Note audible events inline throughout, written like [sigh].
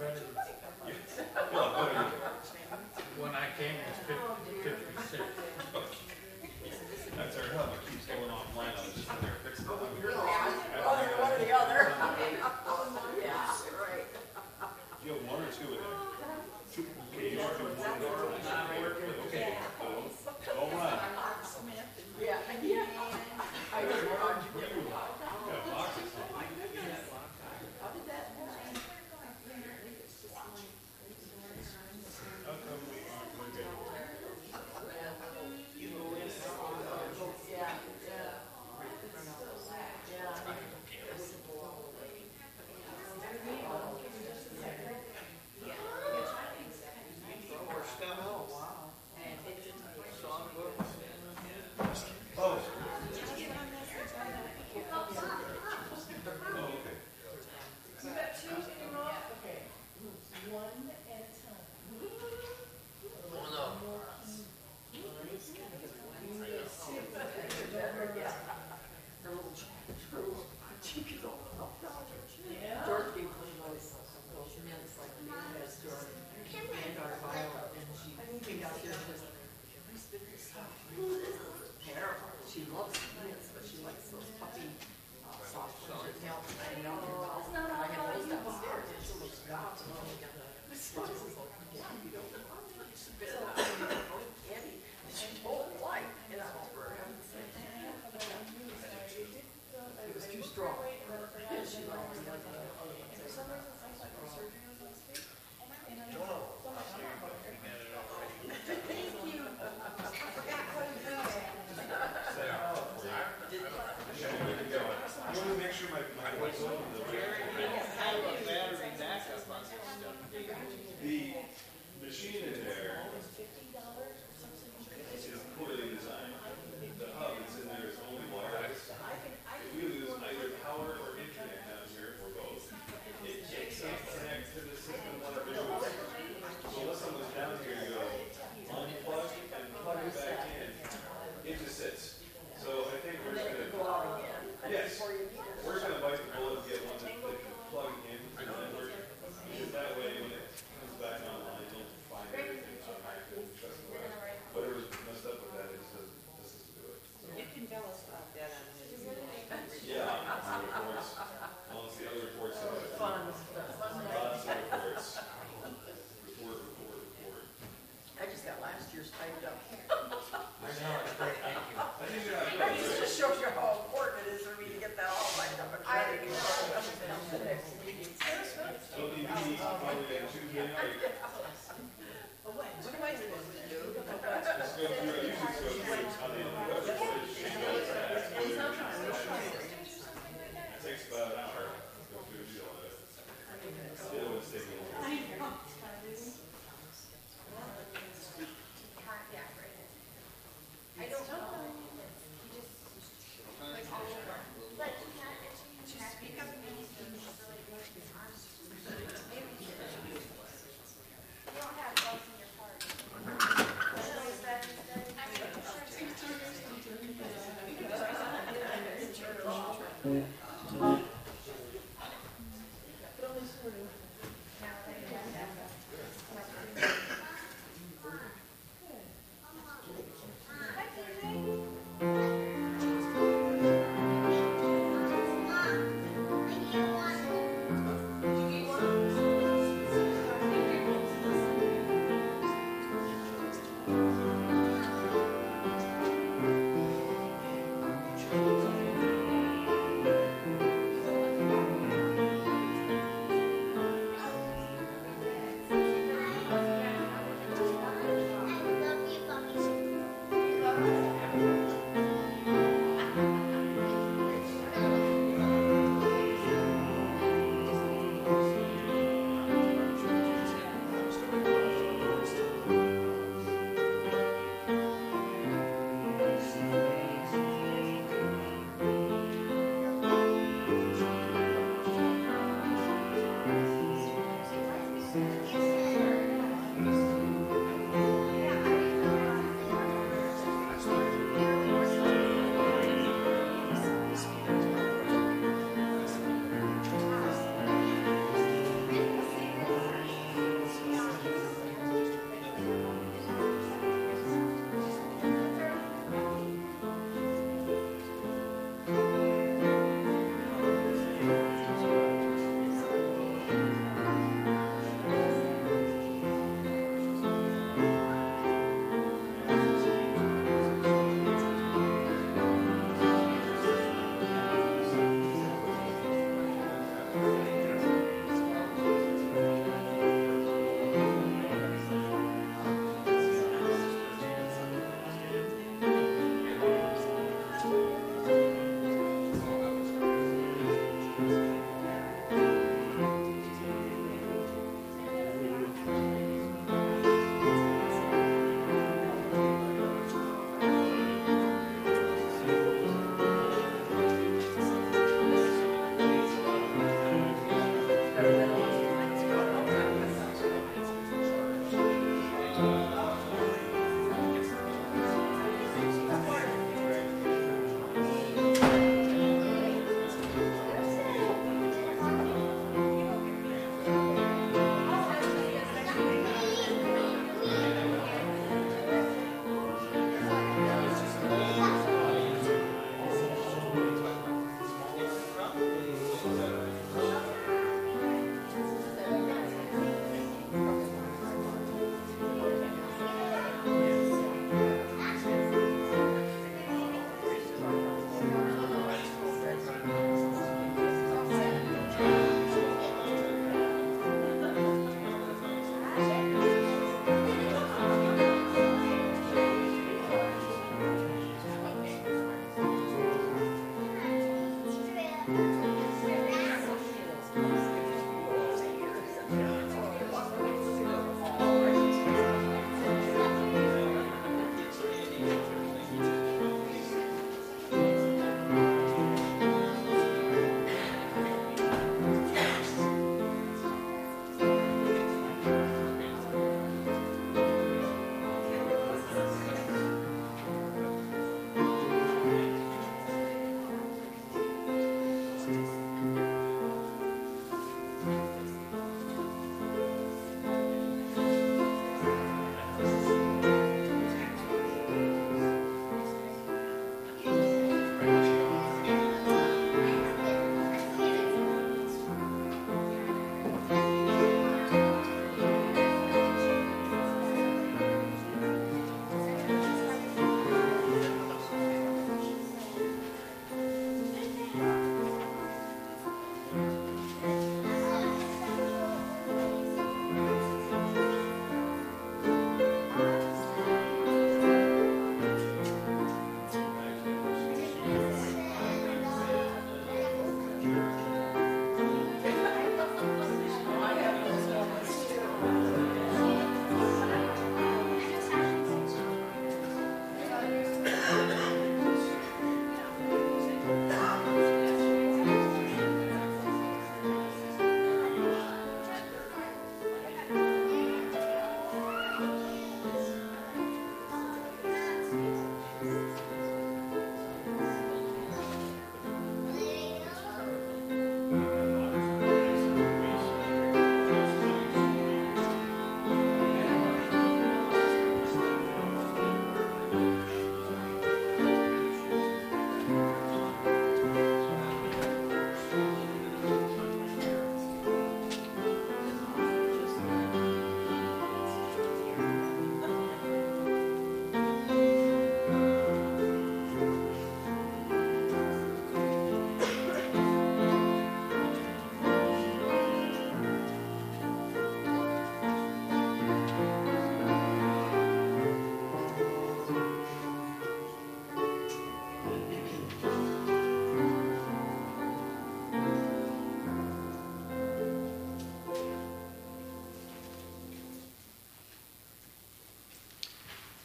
Feels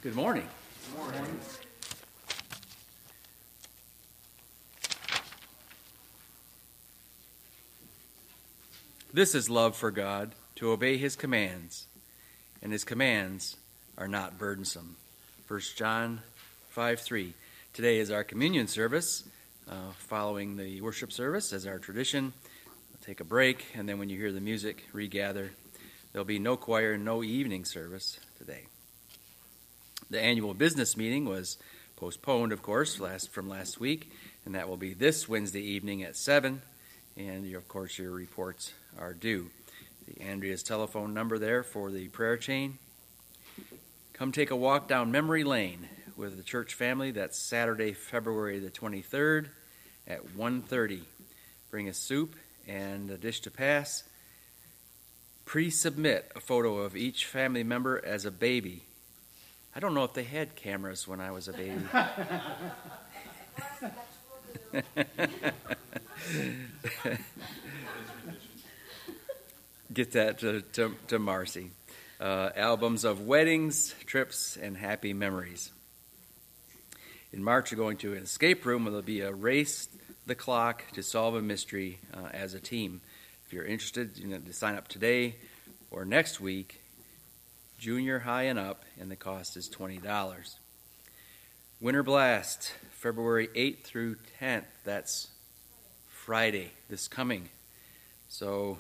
Good morning. This is love for God, to obey his commands, and his commands are not burdensome. 1 John 5 3. Today is our communion service. Uh, following the worship service, as our tradition, we'll take a break, and then when you hear the music, regather. There'll be no choir, no evening service. The annual business meeting was postponed, of course, last from last week, and that will be this Wednesday evening at 7. And of course, your reports are due. The Andrea's telephone number there for the prayer chain. Come take a walk down memory lane with the church family. That's Saturday, February the 23rd at 1:30. Bring a soup and a dish to pass. Pre-submit a photo of each family member as a baby. I don't know if they had cameras when I was a baby. [laughs] Get that to, to, to Marcy. Uh, albums of weddings, trips, and happy memories. In March, we're going to an escape room. Where there'll be a race the clock to solve a mystery uh, as a team. If you're interested, you know, to sign up today or next week, junior high and up, and the cost is $20. Winter Blast, February 8th through 10th. That's Friday, this coming. So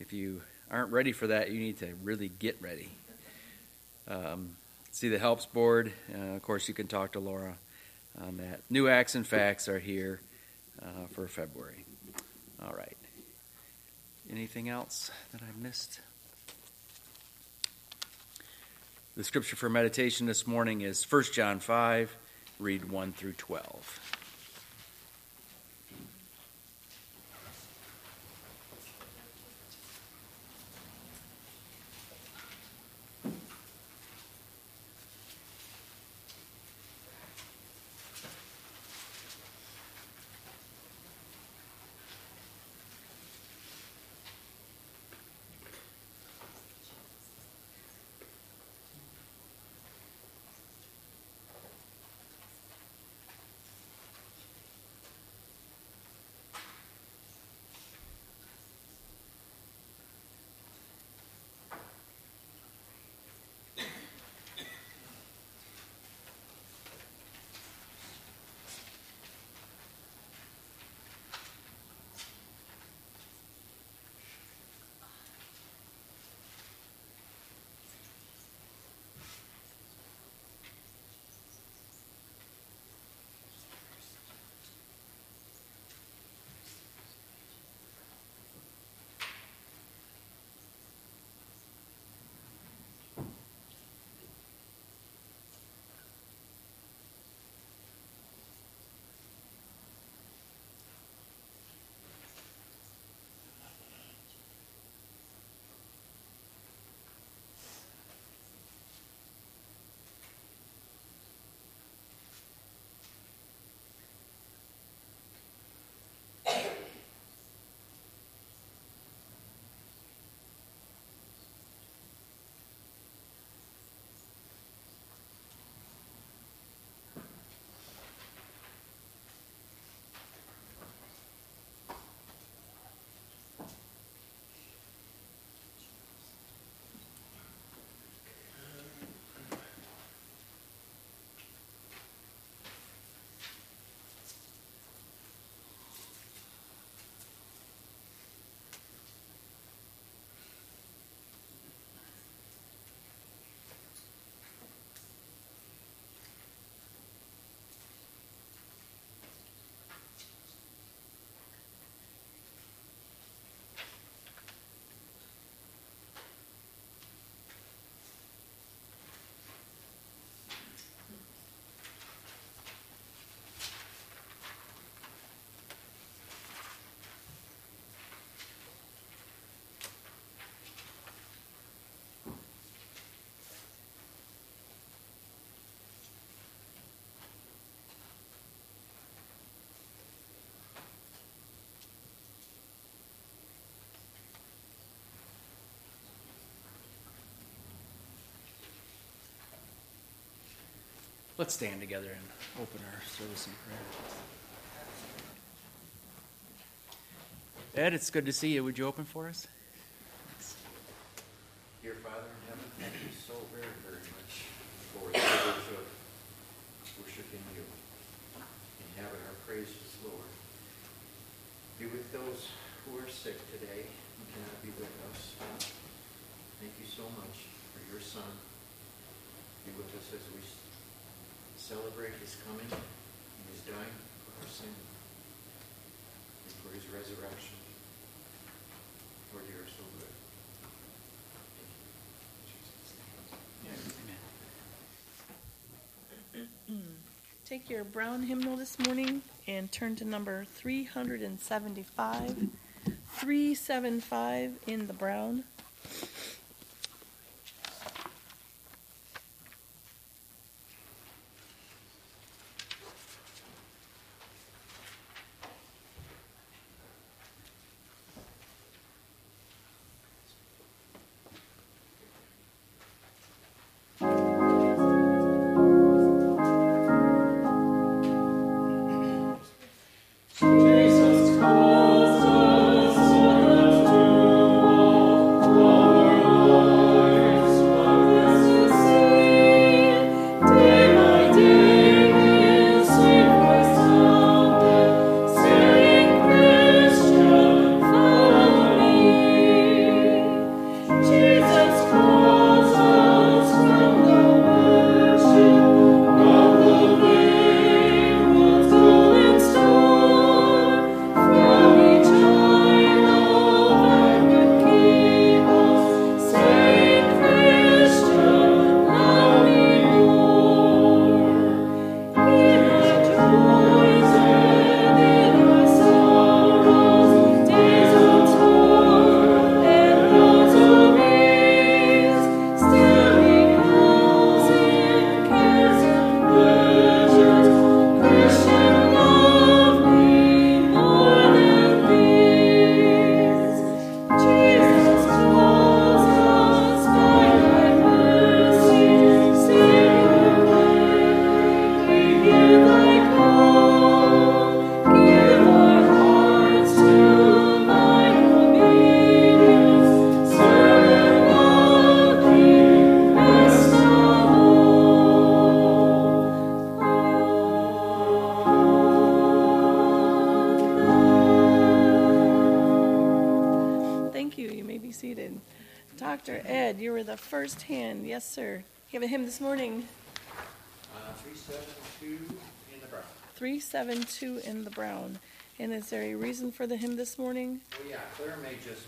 if you aren't ready for that, you need to really get ready. Um, see the helps board. Uh, of course, you can talk to Laura on that. New acts and facts are here uh, for February. All right. Anything else that I missed? The scripture for meditation this morning is 1 John 5, read 1 through 12. Let's stand together and open our service in prayer. Ed, it's good to see you. Would you open for us? Dear Father in heaven, thank you so very, very much for the privilege of worshiping you and having our praises, Lord. Be with those who are sick today and cannot be with us. Thank you so much for your Son. Be with us as we celebrate his coming and his dying for our sin and for his resurrection. Lord, you are so good. Take your brown hymnal this morning and turn to number 375. 375 in the brown. Have a hymn this morning. Uh, 372 in the brown. 372 in the brown. And is there a reason for the hymn this morning? Well, yeah, Claire May just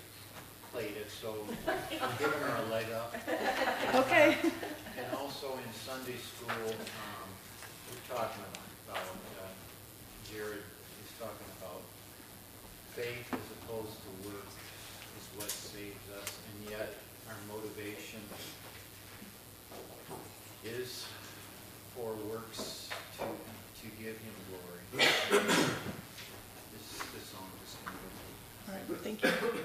played it, so I'm giving her a leg up. [laughs] Okay. And also in Sunday school, um, we're talking about, uh, Jared is talking about faith as opposed to work is what saves us, and yet our motivation is for works to, to give him glory. [coughs] This, this song is going to. All right, thank you.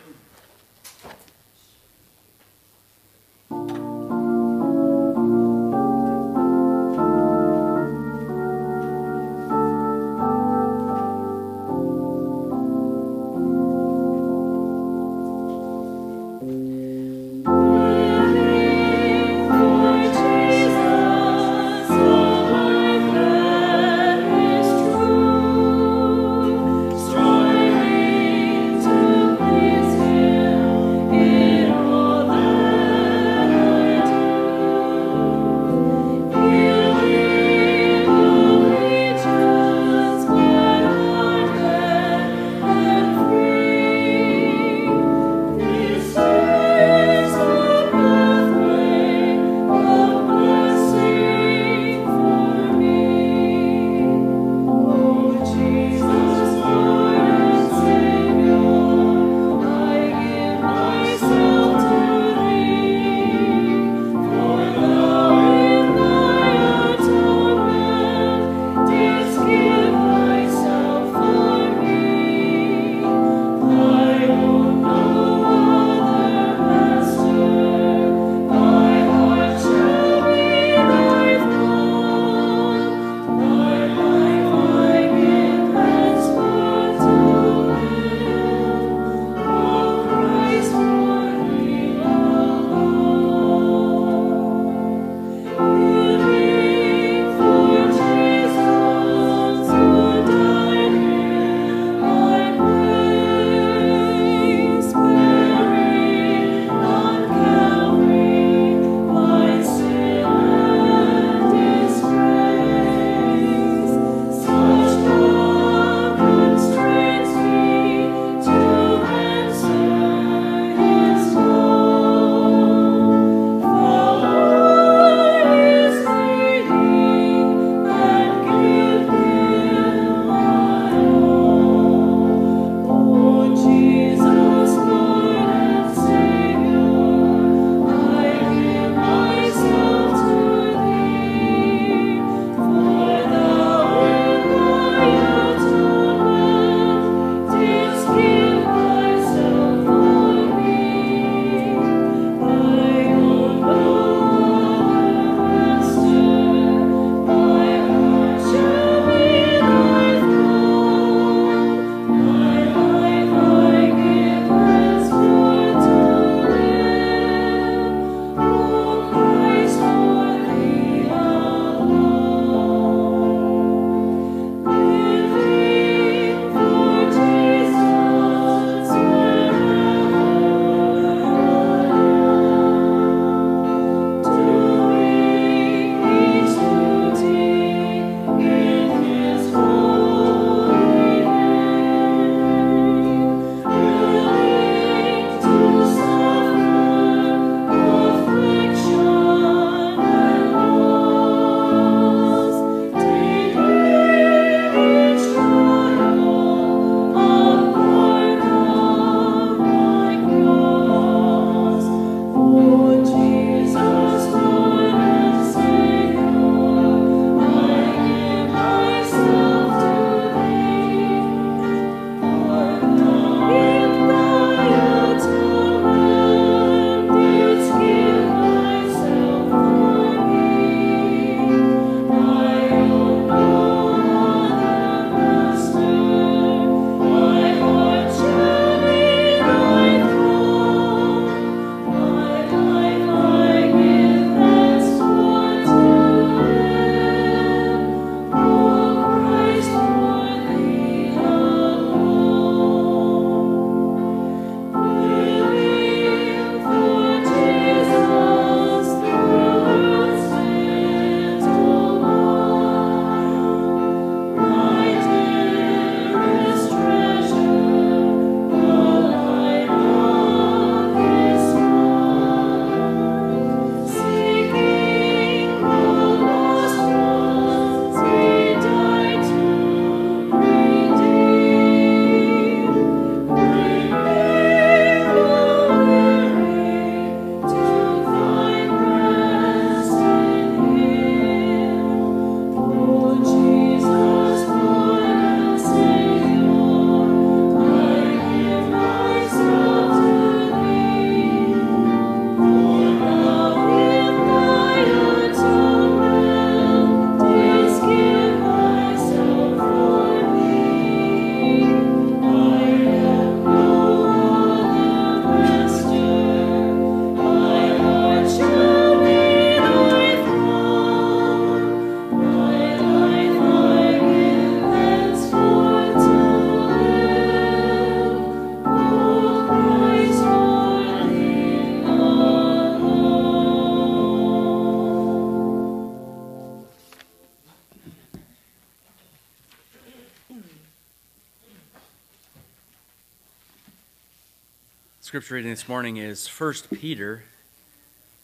Scripture reading this morning is 1 Peter,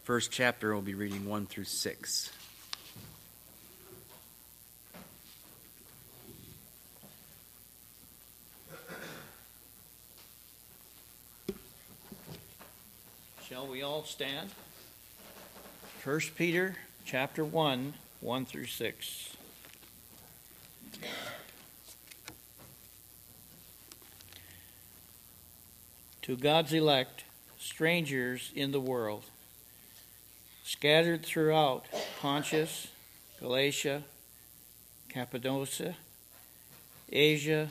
first chapter. We'll be reading 1 through 6. Shall we all stand? First Peter chapter 1, 1 through 6. To God's elect, strangers in the world, scattered throughout Pontus, Galatia, Cappadocia, Asia,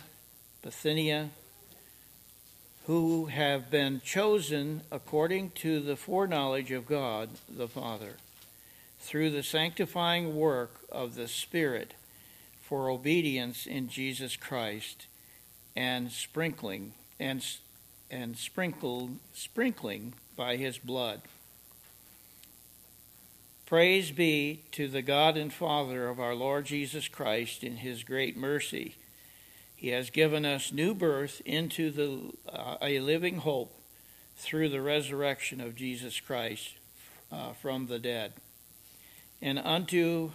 Bithynia, who have been chosen according to the foreknowledge of God the Father, through the sanctifying work of the Spirit for obedience in Jesus Christ and sprinkling and and sprinkled sprinkling by his blood. Praise be to the God and Father of our Lord Jesus Christ in his great mercy. He has given us new birth into the, uh, a living hope through the resurrection of Jesus Christ uh, from the dead, and unto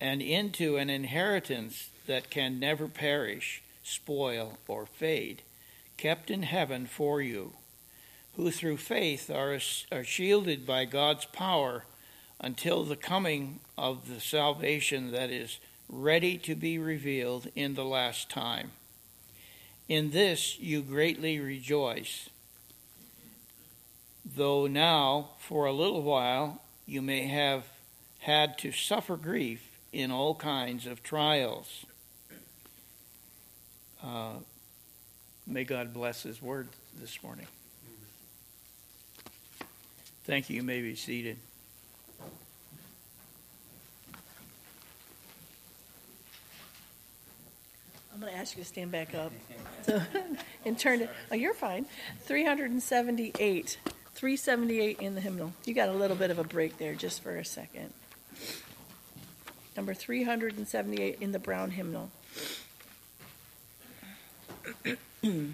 and into an inheritance that can never perish, spoil, or fade, kept in heaven for you, who through faith are, are shielded by God's power until the coming of the salvation that is ready to be revealed in the last time. In this you greatly rejoice, though now, for a little while, you may have had to suffer grief in all kinds of trials. Uh, may God bless His word this morning. Thank you. You may be seated. I'm going to ask you to stand back up [laughs] and turn to, oh, you're fine. 378. 378 in the hymnal. You got a little bit of a break there just for a second. Number 378 in the brown hymnal. Hmm.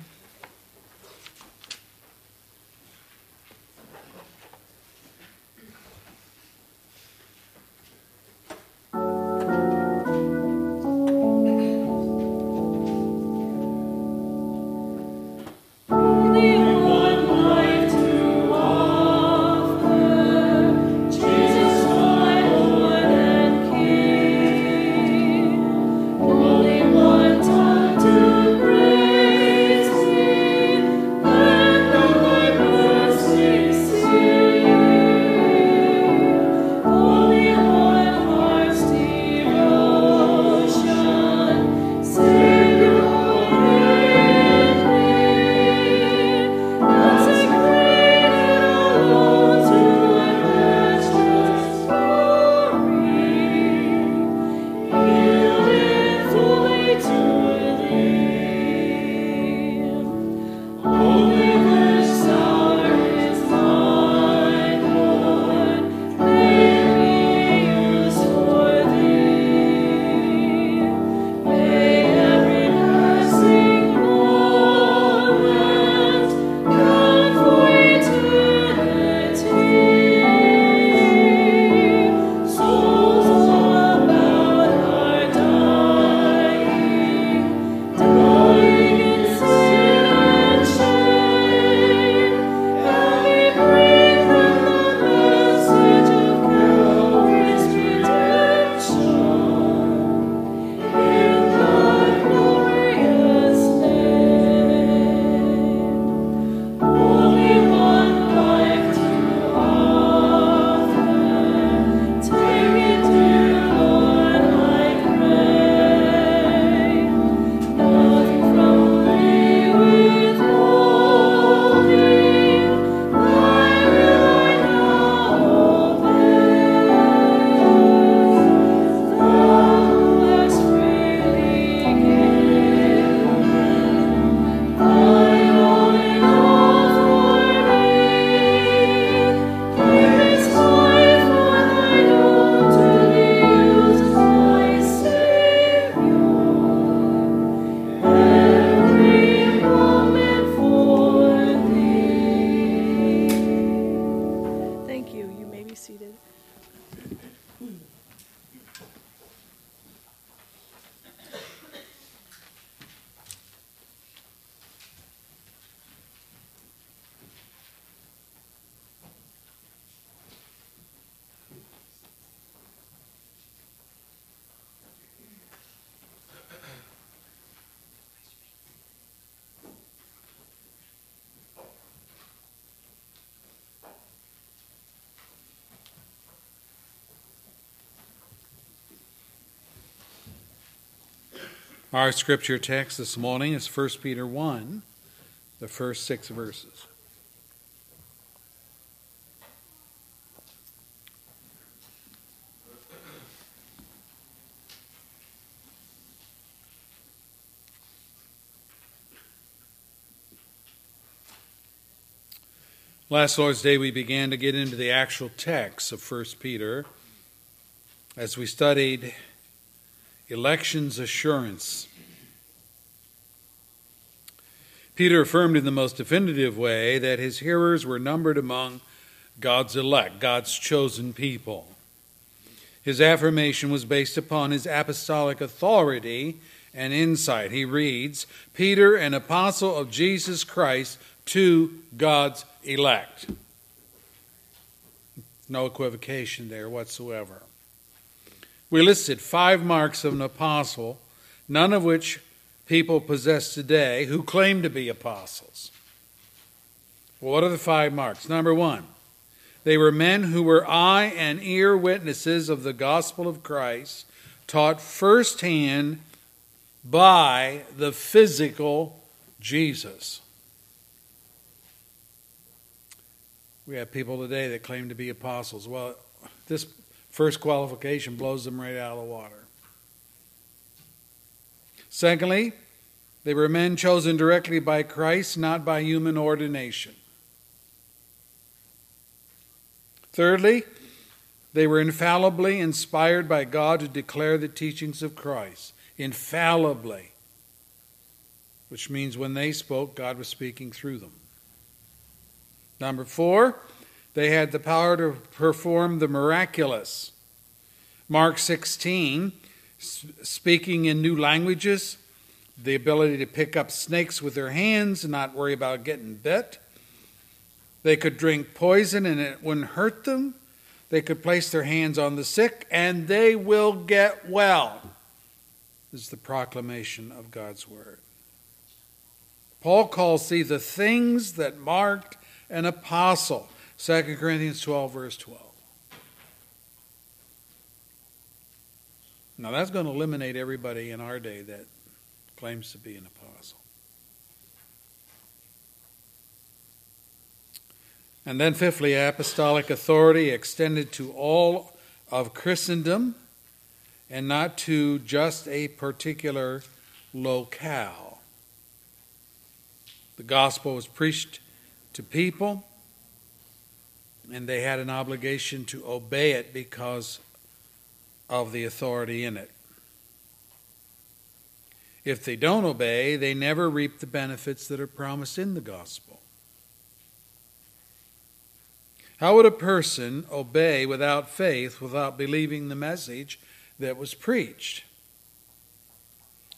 Our scripture text this morning is 1 Peter 1, the first six verses. Last Lord's Day, we began to get into the actual text of 1 Peter as we studied election's assurance. Peter affirmed in the most definitive way that his hearers were numbered among God's elect, God's chosen people. His affirmation was based upon his apostolic authority and insight. He reads, Peter, an apostle of Jesus Christ, to God's elect. No equivocation there whatsoever. We listed five marks of an apostle, none of which people possess today who claim to be apostles. what are the five marks? Number one, they were men who were eye and ear witnesses of the gospel of Christ, taught firsthand by the physical Jesus. We have people today that claim to be apostles. Well, this First qualification blows them right out of the water. Secondly, they were men chosen directly by Christ, not by human ordination. Thirdly, they were infallibly inspired by God to declare the teachings of Christ. Infallibly. Which means when they spoke, God was speaking through them. Number four, they had the power to perform the miraculous. Mark 16, speaking in new languages, the ability to pick up snakes with their hands and not worry about getting bit. They could drink poison and it wouldn't hurt them. They could place their hands on the sick and they will get well. Is the proclamation of God's word. Paul calls these the things that marked an apostle. 2 Corinthians 12, verse 12. Now, that's going to eliminate everybody in our day that claims to be an apostle. And then, fifthly, apostolic authority extended to all of Christendom and not to just a particular locale. The gospel was preached to people and they had an obligation to obey it because of the authority in it. If they don't obey, they never reap the benefits that are promised in the gospel. How would a person obey without faith, without believing the message that was preached?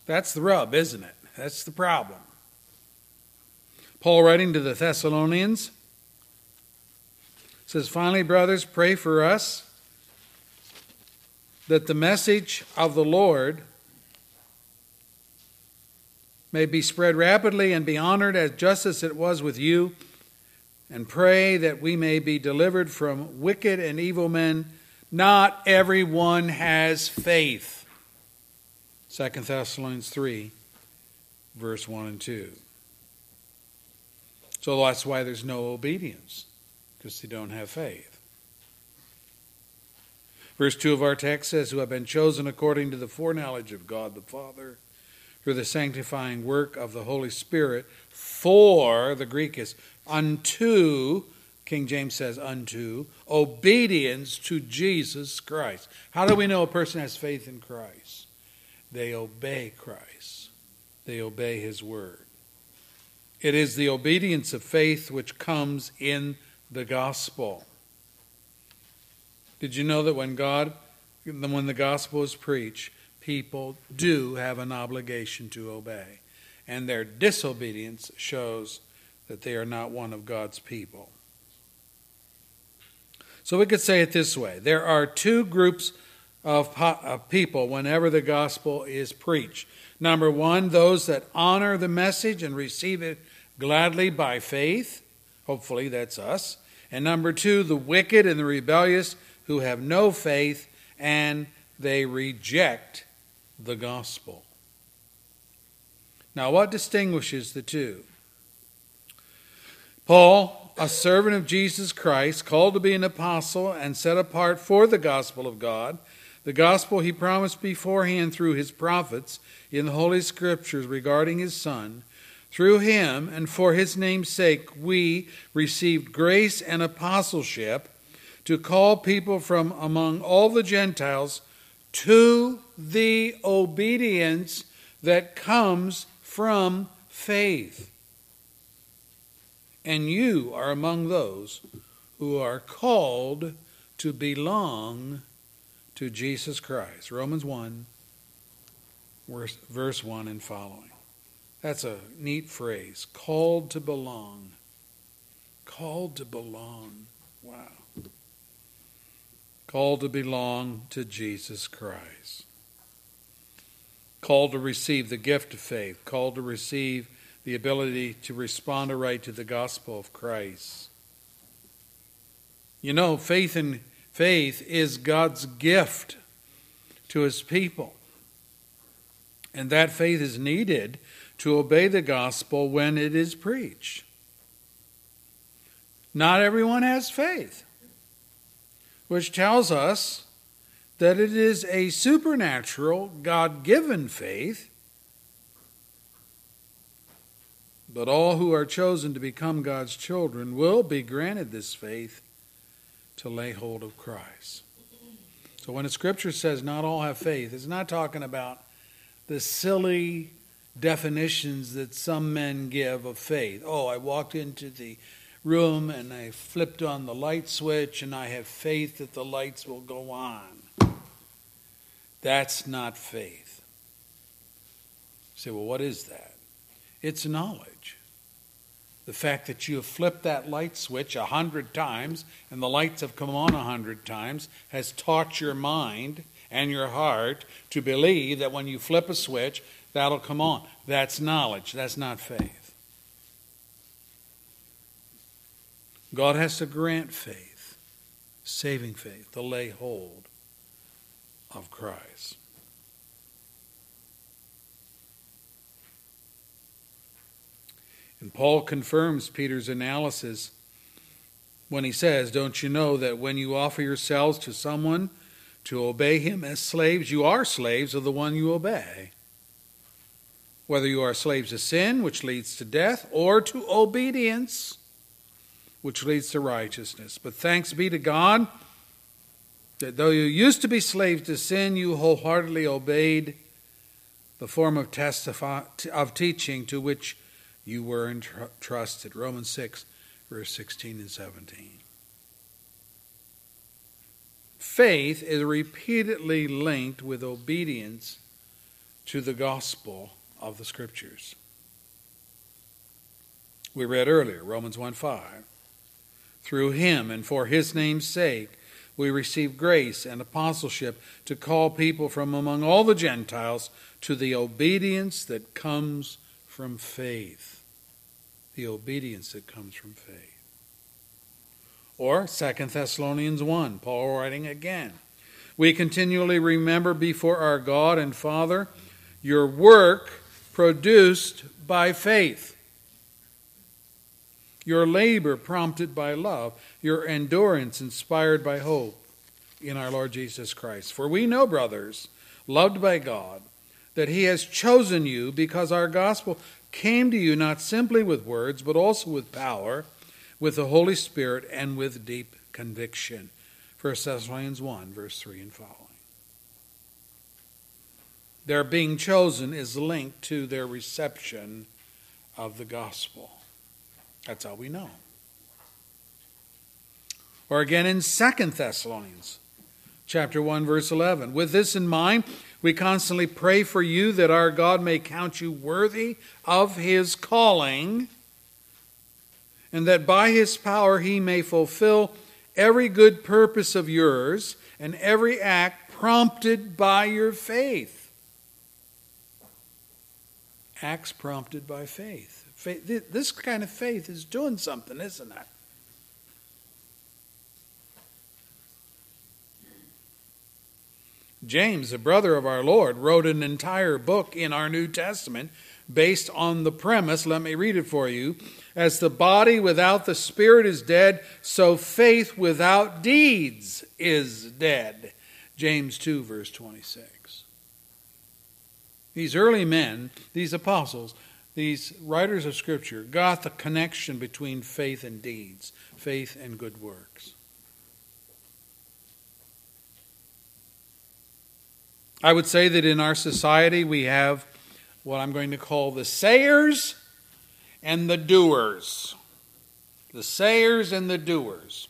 That's the rub, isn't it? That's the problem. Paul, writing to the Thessalonians, says, Finally, brothers, pray for us that the message of the Lord may be spread rapidly and be honored as just as it was with you, and pray that we may be delivered from wicked and evil men. Not everyone has faith. 2 Thessalonians 3, verse 1 and 2. So that's why there's no obedience because they don't have faith. Verse 2 of our text says, Who have been chosen according to the foreknowledge of God the Father through the sanctifying work of the Holy Spirit for, the Greek is unto, King James says unto, obedience to Jesus Christ. How do we know a person has faith in Christ? They obey Christ, they obey His word. It is the obedience of faith which comes in the gospel. Did you know that when God, when the gospel is preached, people do have an obligation to obey? And their disobedience shows that they are not one of God's people. So we could say it this way there are two groups of, of people whenever the gospel is preached. Number one, those that honor the message and receive it gladly by faith. Hopefully, that's us. And number two, the wicked and the rebellious who have no faith and they reject the gospel. Now, what distinguishes the two? Paul, a servant of Jesus Christ, called to be an apostle and set apart for the gospel of God, the gospel he promised beforehand through his prophets in the Holy Scriptures regarding his Son. Through him and for his name's sake, we received grace and apostleship to call people from among all the Gentiles to the obedience that comes from faith. And you are among those who are called to belong to Jesus Christ. Romans 1, verse 1 and following. That's a neat phrase. Called to belong. Called to belong. Wow. Called to belong to Jesus Christ. Called to receive the gift of faith. Called to receive the ability to respond aright to the gospel of Christ. You know, faith in faith is God's gift to his people. And that faith is needed to obey the gospel when it is preached. Not everyone has faith, which tells us that it is a supernatural, God given faith. But all who are chosen to become God's children will be granted this faith to lay hold of Christ. So when the scripture says not all have faith, it's not talking about the silly definitions that some men give of faith. Oh, I walked into the room and I flipped on the light switch and I have faith that the lights will go on. That's not faith. You say, well, what is that? It's knowledge. The fact that you have flipped that light switch a hundred times and the lights have come on a hundred times has taught your mind and your heart to believe that when you flip a switch, that'll come on. That's knowledge, that's not faith. God has to grant faith, saving faith, to lay hold of Christ. And Paul confirms Peter's analysis when he says, Don't you know that when you offer yourselves to someone to obey him as slaves, you are slaves of the one you obey? Whether you are slaves to sin, which leads to death, or to obedience, which leads to righteousness. But thanks be to God that though you used to be slaves to sin, you wholeheartedly obeyed the form of, testify, of teaching to which you were entrusted. Romans 6, verse 16 and 17. Faith is repeatedly linked with obedience to the gospel of the scriptures. We read earlier, Romans 1 5. Through him and for his name's sake, we receive grace and apostleship to call people from among all the Gentiles to the obedience that comes from faith. The obedience that comes from faith. Or 2 Thessalonians 1, Paul writing again. We continually remember before our God and Father your work produced by faith, your labor prompted by love, your endurance inspired by hope in our Lord Jesus Christ. For we know, brothers, loved by God, that He has chosen you because our gospel came to you not simply with words, but also with power, with the Holy Spirit, and with deep conviction. 1 Thessalonians 1, verse 3 and following. Their being chosen is linked to their reception of the gospel. That's how we know. Or again in Second Thessalonians chapter 1 verse 11. With this in mind, we constantly pray for you that our God may count you worthy of his calling and that by his power he may fulfill every good purpose of yours and every act prompted by your faith acts prompted by faith. Faith. This kind of faith is doing something, isn't it? James, a brother of our Lord, wrote an entire book in our New Testament based on the premise. Let me read it for you. As the body without the spirit is dead, so faith without deeds is dead. James 2, verse 26. These early men, these apostles, these writers of Scripture, got the connection between faith and deeds, faith and good works. I would say that in our society we have what I'm going to call the sayers and the doers. The sayers and the doers.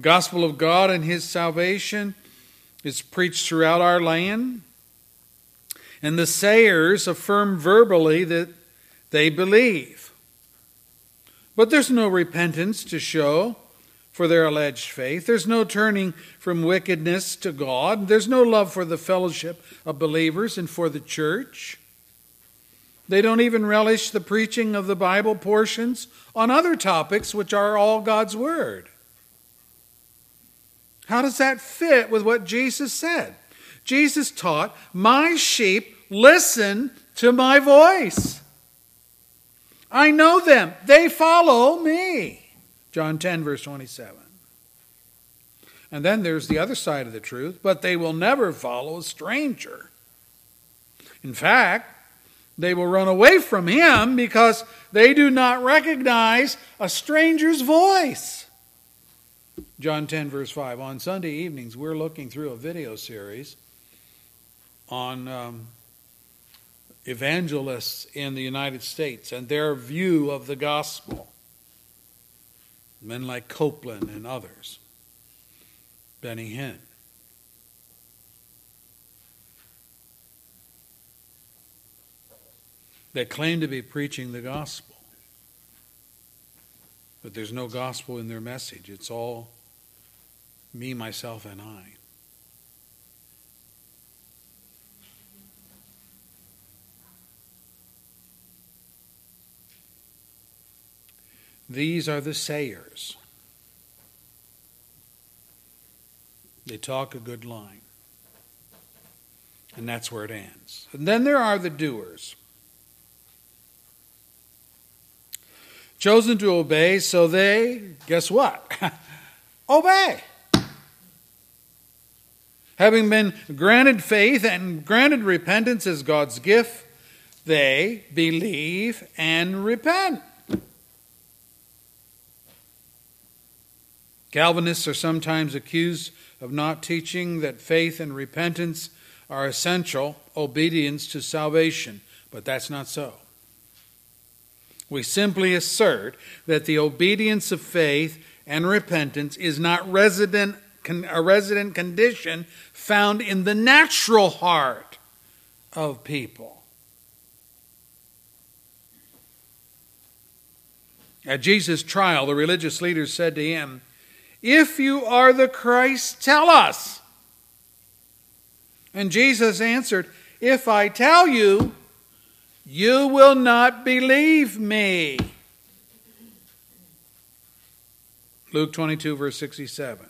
Gospel of God and his salvation is preached throughout our land. And the sayers affirm verbally that they believe. But there's no repentance to show for their alleged faith. There's no turning from wickedness to God. There's no love for the fellowship of believers and for the church. They don't even relish the preaching of the Bible portions on other topics which are all God's Word. How does that fit with what Jesus said? Jesus taught, My sheep listen to my voice. I know them, they follow me. John 10, verse 27. And then there's the other side of the truth, but they will never follow a stranger. In fact, they will run away from him because they do not recognize a stranger's voice. John 10, verse 5. On Sunday evenings, we're looking through a video series on um, evangelists in the United States and their view of the gospel men like Copeland and others, Benny Hinn. They claim to be preaching the gospel, but there's no gospel in their message. It's all me, myself, and I. These are the sayers. They talk a good line. And that's where it ends. And then there are the doers. Chosen to obey, so they, guess what? [laughs] obey. Having been granted faith and granted repentance as God's gift, they believe and repent. Calvinists are sometimes accused of not teaching that faith and repentance are essential obedience to salvation, but that's not so. We simply assert that the obedience of faith and repentance is not resident, a resident condition found in the natural heart of people. At Jesus' trial, the religious leaders said to him, if you are the Christ, tell us. And Jesus answered, If I tell you, you will not believe me. Luke 22, verse 67.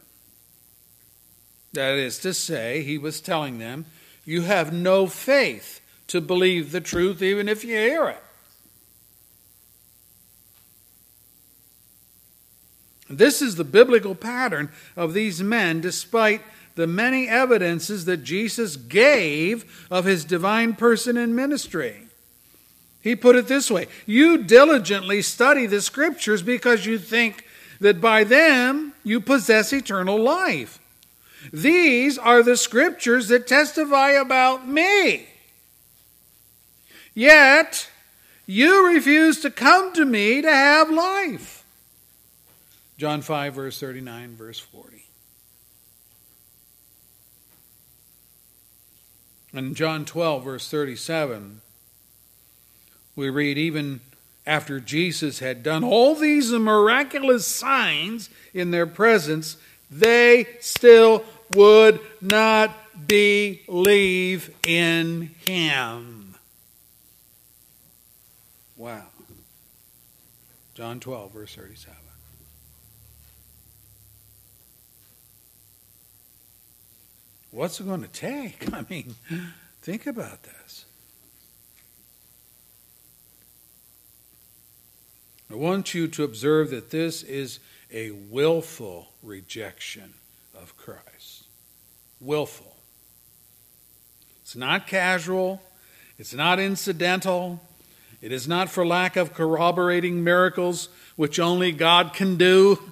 That is to say, he was telling them, You have no faith to believe the truth, even if you hear it. This is the biblical pattern of these men, despite the many evidences that Jesus gave of his divine person and ministry. He put it this way You diligently study the scriptures because you think that by them you possess eternal life. These are the scriptures that testify about me. Yet, you refuse to come to me to have life. John 5, verse 39, verse 40. In John 12, verse 37, we read, even after Jesus had done all these miraculous signs in their presence, they still would not believe in him. Wow. John 12, verse 37. What's it going to take? [laughs] I mean, think about this. I want you to observe that this is a willful rejection of Christ. Willful. It's not casual, it's not incidental, it is not for lack of corroborating miracles, which only God can do. [laughs]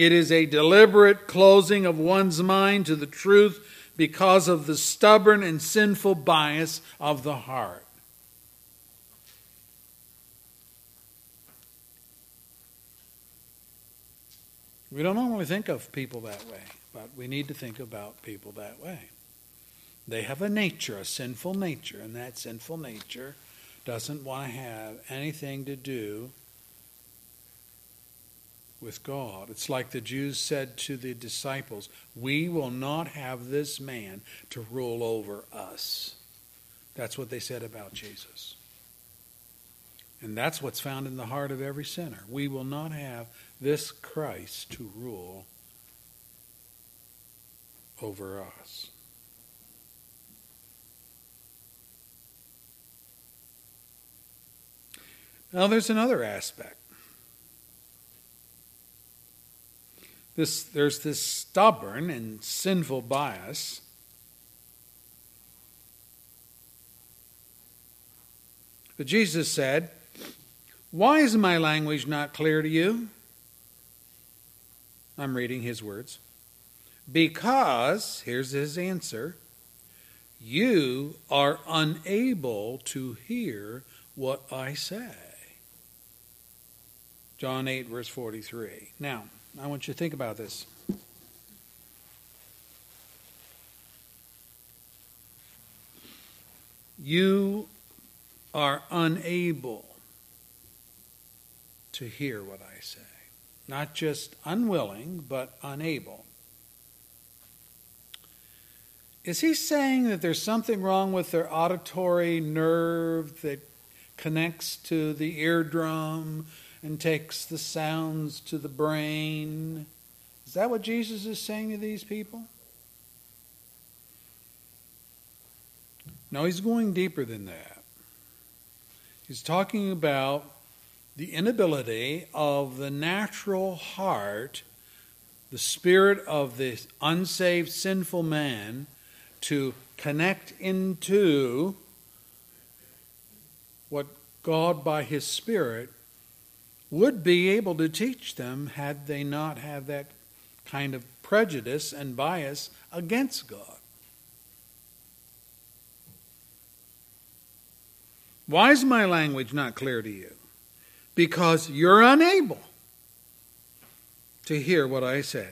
It is a deliberate closing of one's mind to the truth because of the stubborn and sinful bias of the heart. We don't normally think of people that way, but we need to think about people that way. They have a nature, a sinful nature, and that sinful nature doesn't want to have anything to do with God. It's like the Jews said to the disciples, We will not have this man to rule over us. That's what they said about Jesus. And that's what's found in the heart of every sinner. We will not have this Christ to rule over us. Now, there's another aspect. This, there's this stubborn and sinful bias. But Jesus said, Why is my language not clear to you? I'm reading his words. Because, here's his answer, you are unable to hear what I say. John 8, verse 43. Now, I want you to think about this. You are unable to hear what I say. Not just unwilling, but unable. Is he saying that there's something wrong with their auditory nerve that connects to the eardrum and takes the sounds to the brain. Is that what Jesus is saying to these people? No, he's going deeper than that. He's talking about the inability of the natural heart, the spirit of the unsaved, sinful man, to connect into what God, by His Spirit, would be able to teach them had they not have that kind of prejudice and bias against God. Why is my language not clear to you? Because you're unable to hear what I say.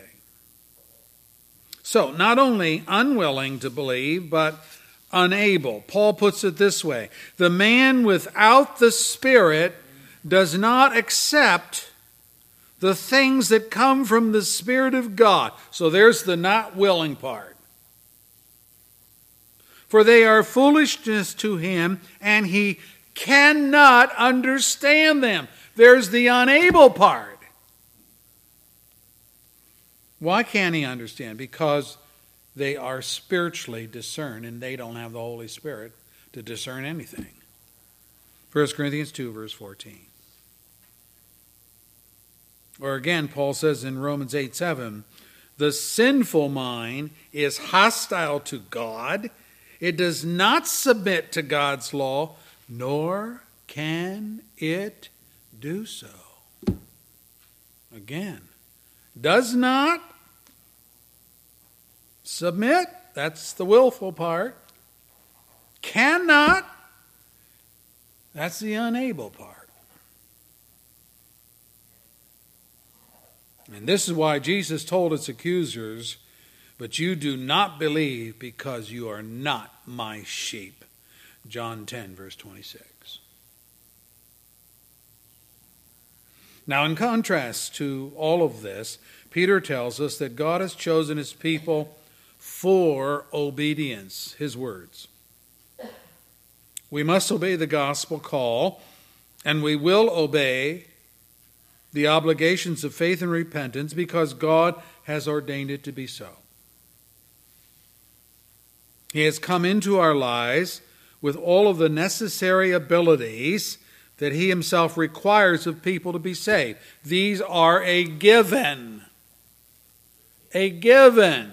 So, not only unwilling to believe, but unable. Paul puts it this way The man without the Spirit does not accept the things that come from the Spirit of God. So there's the not willing part. For they are foolishness to him, and he cannot understand them. There's the unable part. Why can't he understand? Because they are spiritually discerned, and they don't have the Holy Spirit to discern anything. 1 Corinthians 2, verse 14. Or again, Paul says in Romans 8 7, the sinful mind is hostile to God. It does not submit to God's law, nor can it do so. Again, does not submit, that's the willful part, cannot, that's the unable part. And this is why Jesus told his accusers, But you do not believe because you are not my sheep. John 10, verse 26. Now, in contrast to all of this, Peter tells us that God has chosen his people for obedience, his words. We must obey the gospel call, and we will obey the obligations of faith and repentance because God has ordained it to be so. He has come into our lives with all of the necessary abilities that He Himself requires of people to be saved. These are a given. A given.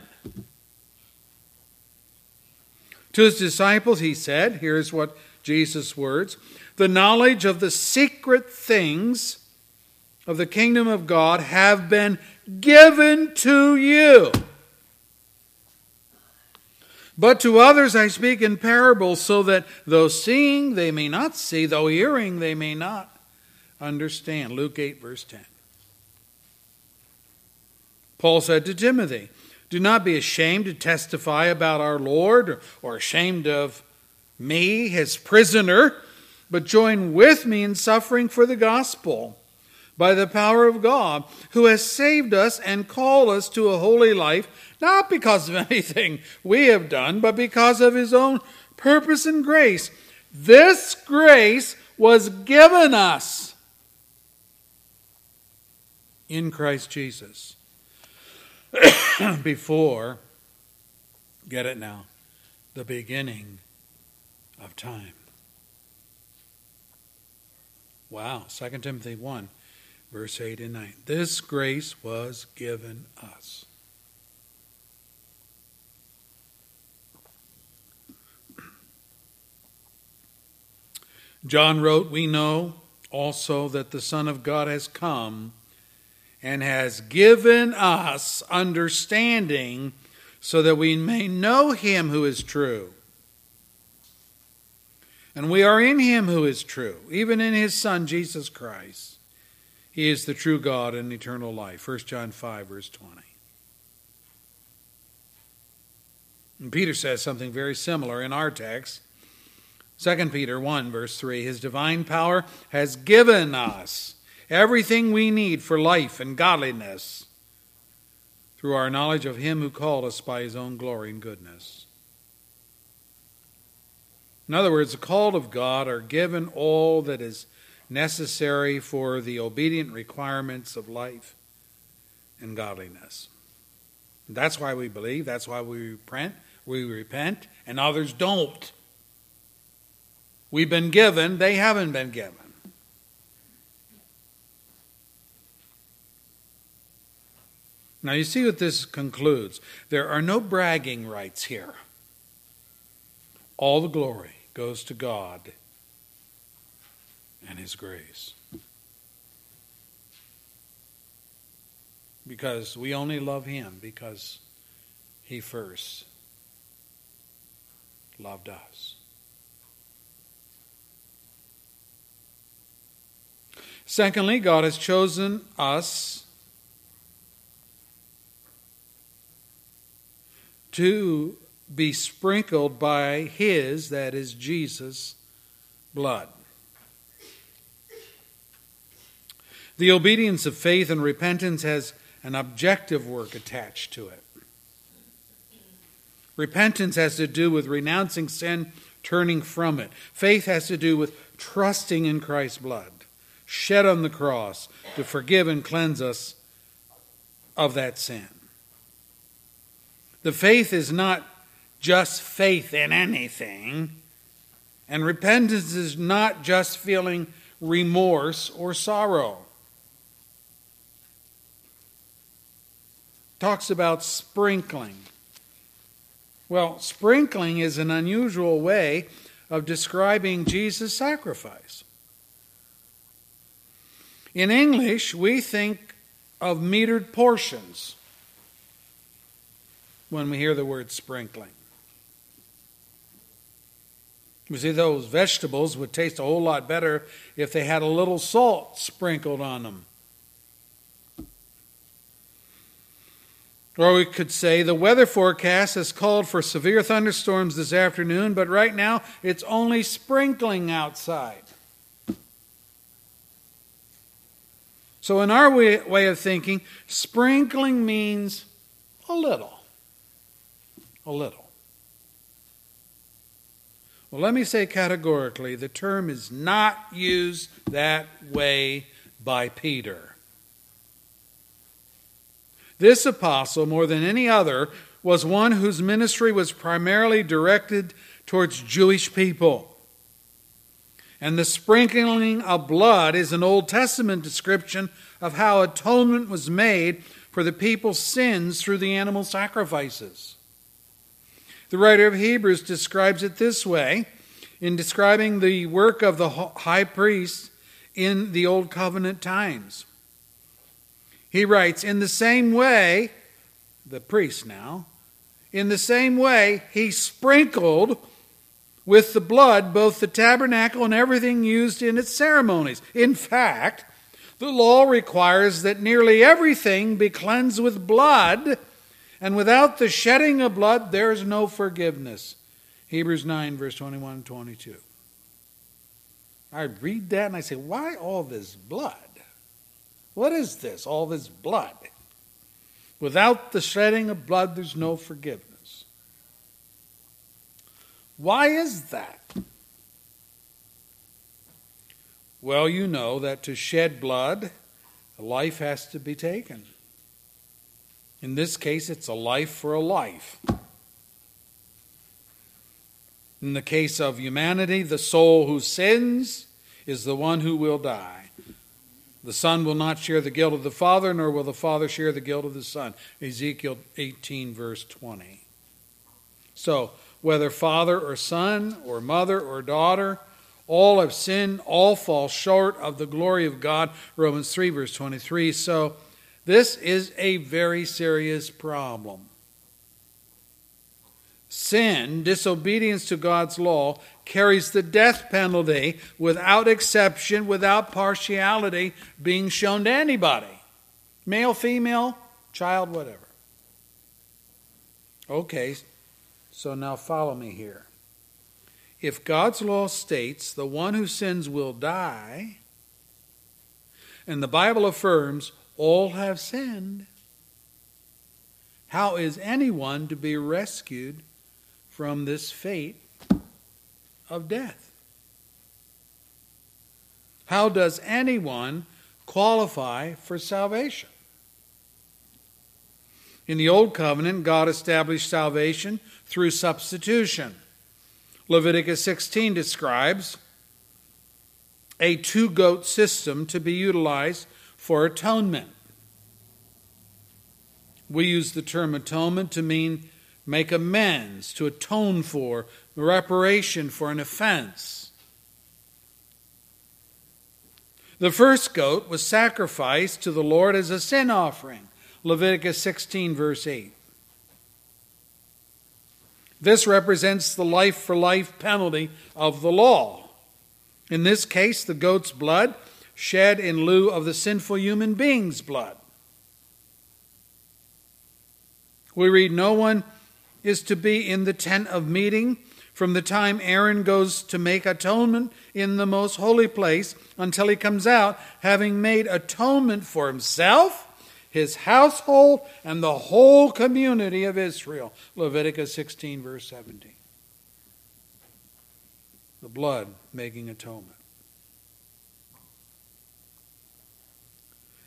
To His disciples, He said, here's what Jesus' words the knowledge of the secret things of the kingdom of God have been given to you. But to others I speak in parables, so that though seeing they may not see, though hearing they may not understand. Luke 8, verse 10. Paul said to Timothy, Do not be ashamed to testify about our Lord, or ashamed of me, his prisoner, but join with me in suffering for the gospel by the power of God, who has saved us and called us to a holy life not because of [laughs] anything we have done, but because of his own purpose and grace. This grace was given us in Christ Jesus [coughs] before, get it now, the beginning of time. Wow, 2 Timothy 1, verse 8 and 9. This grace was given us. John wrote, We know also that the Son of God has come and has given us understanding so that we may know him who is true. And we are in him who is true, even in his Son, Jesus Christ. He is the true God and eternal life. 1 John 5, verse 20. And Peter says something very similar in our text. 2 Peter 1, verse 3 His divine power has given us everything we need for life and godliness through our knowledge of Him who called us by His own glory and goodness. In other words, the called of God are given all that is necessary for the obedient requirements of life and godliness. That's why we believe, that's why we repent, we repent, and others don't. We've been given, they haven't been given. Now, you see what this concludes. There are no bragging rights here. All the glory goes to God and His grace. Because we only love Him because He first loved us. Secondly, God has chosen us to be sprinkled by His, that is Jesus, blood. The obedience of faith and repentance has an objective work attached to it. Repentance has to do with renouncing sin, turning from it. Faith has to do with trusting in Christ's blood shed on the cross to forgive and cleanse us of that sin. The faith is not just faith in anything, and repentance is not just feeling remorse or sorrow. Talks about sprinkling. Well, sprinkling is an unusual way of describing Jesus' sacrifice. In English, we think of metered portions when we hear the word sprinkling. You see, those vegetables would taste a whole lot better if they had a little salt sprinkled on them. Or we could say the weather forecast has called for severe thunderstorms this afternoon, but right now it's only sprinkling outside. So, in our way, of thinking, sprinkling means a little. A little. Well, let me say categorically the term is not used that way by Peter. This apostle, more than any other, was one whose ministry was primarily directed towards Jewish people. And the sprinkling of blood is an Old Testament description of how atonement was made for the people's sins through the animal sacrifices. The writer of Hebrews describes it this way in describing the work of the high priest in the Old Covenant times. He writes, In the same way, the priest now, in the same way, he sprinkled with the blood both the tabernacle and everything used in its ceremonies. In fact, the law requires that nearly everything be cleansed with blood, and without the shedding of blood, there is no forgiveness. Hebrews 9, verse 21 and 22. I read that and I say, why all this blood? What is this, all this blood? Without the shedding of blood, there's no forgiveness. Why is that? Well, you know that to shed blood, a life has to be taken. In this case, it's a life for a life. In the case of humanity, the soul who sins is the one who will die. The Son will not share the guilt of the Father, nor will the Father share the guilt of the Son. Ezekiel 18, verse 20. So, whether father or son, or mother or daughter, all have sinned, all fall short of the glory of God. Romans 3, verse 23. So, this is a very serious problem. Sin, disobedience to God's law, carries the death penalty without exception, without partiality being shown to anybody male, female, child, whatever. Okay, so now follow me here. If God's law states the one who sins will die, and the Bible affirms all have sinned, how is anyone to be rescued from this fate of death. How does anyone qualify for salvation? In the Old Covenant, God established salvation through substitution. Leviticus 16 describes a two goat system to be utilized for atonement. We use the term atonement to mean make amends, to atone for, reparation for an offense. The first goat was sacrificed to the Lord as a sin offering. Leviticus 16, verse 8. This represents the life for life penalty of the law. In this case, the goat's blood shed in lieu of the sinful human being's blood. We read, No one is to be in the tent of meeting from the time Aaron goes to make atonement in the most holy place until he comes out, having made atonement for himself, his household, and the whole community of Israel. Leviticus 16, verse 17. The blood making atonement.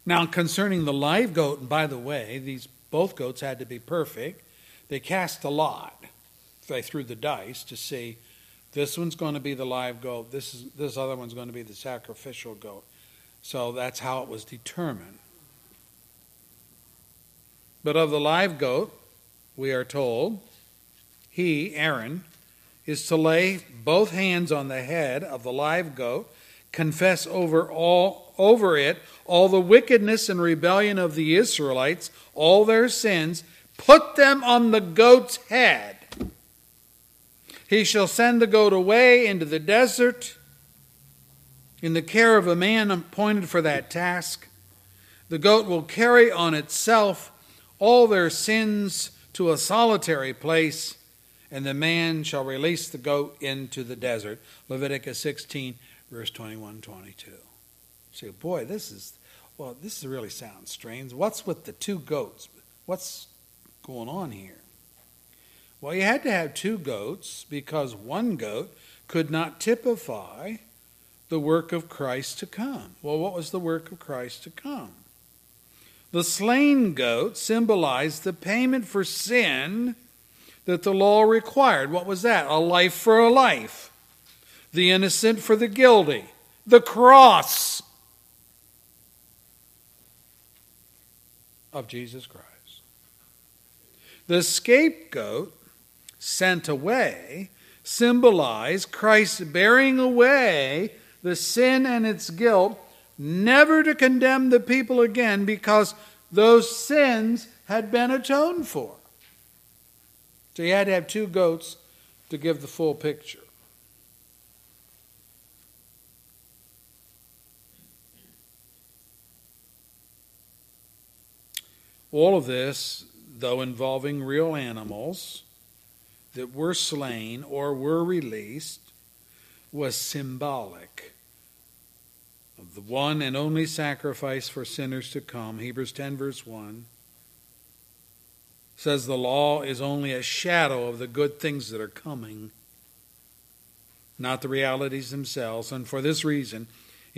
Now, concerning the live goat, and by the way, these both goats had to be perfect. They cast a lot. They threw the dice to see this one's going to be the live goat, this, is, this other one's going to be the sacrificial goat. So that's how it was determined. But of the live goat, we are told, he, Aaron, is to lay both hands on the head of the live goat, confess over all over it all the wickedness and rebellion of the Israelites, all their sins, put them on the goat's head. He shall send the goat away into the desert in the care of a man appointed for that task. The goat will carry on itself all their sins to a solitary place, and the man shall release the goat into the desert. Leviticus 16, verse 21 22. Say, boy, this is, well, this really sounds strange. What's with the two goats? What's going on here? Well, you had to have two goats because one goat could not typify the work of Christ to come. Well, what was the work of Christ to come? The slain goat symbolized the payment for sin that the law required. What was that? A life for a life. The innocent for the guilty. The cross of Jesus Christ. The scapegoat sent away symbolized Christ bearing away the sin and its guilt, never to condemn the people again because those sins had been atoned for. So you had to have two goats to give the full picture. All of this, though involving real animals that were slain or were released, was symbolic of the one and only sacrifice for sinners to come. Hebrews 10, verse 1 says the law is only a shadow of the good things that are coming, not the realities themselves. And for this reason,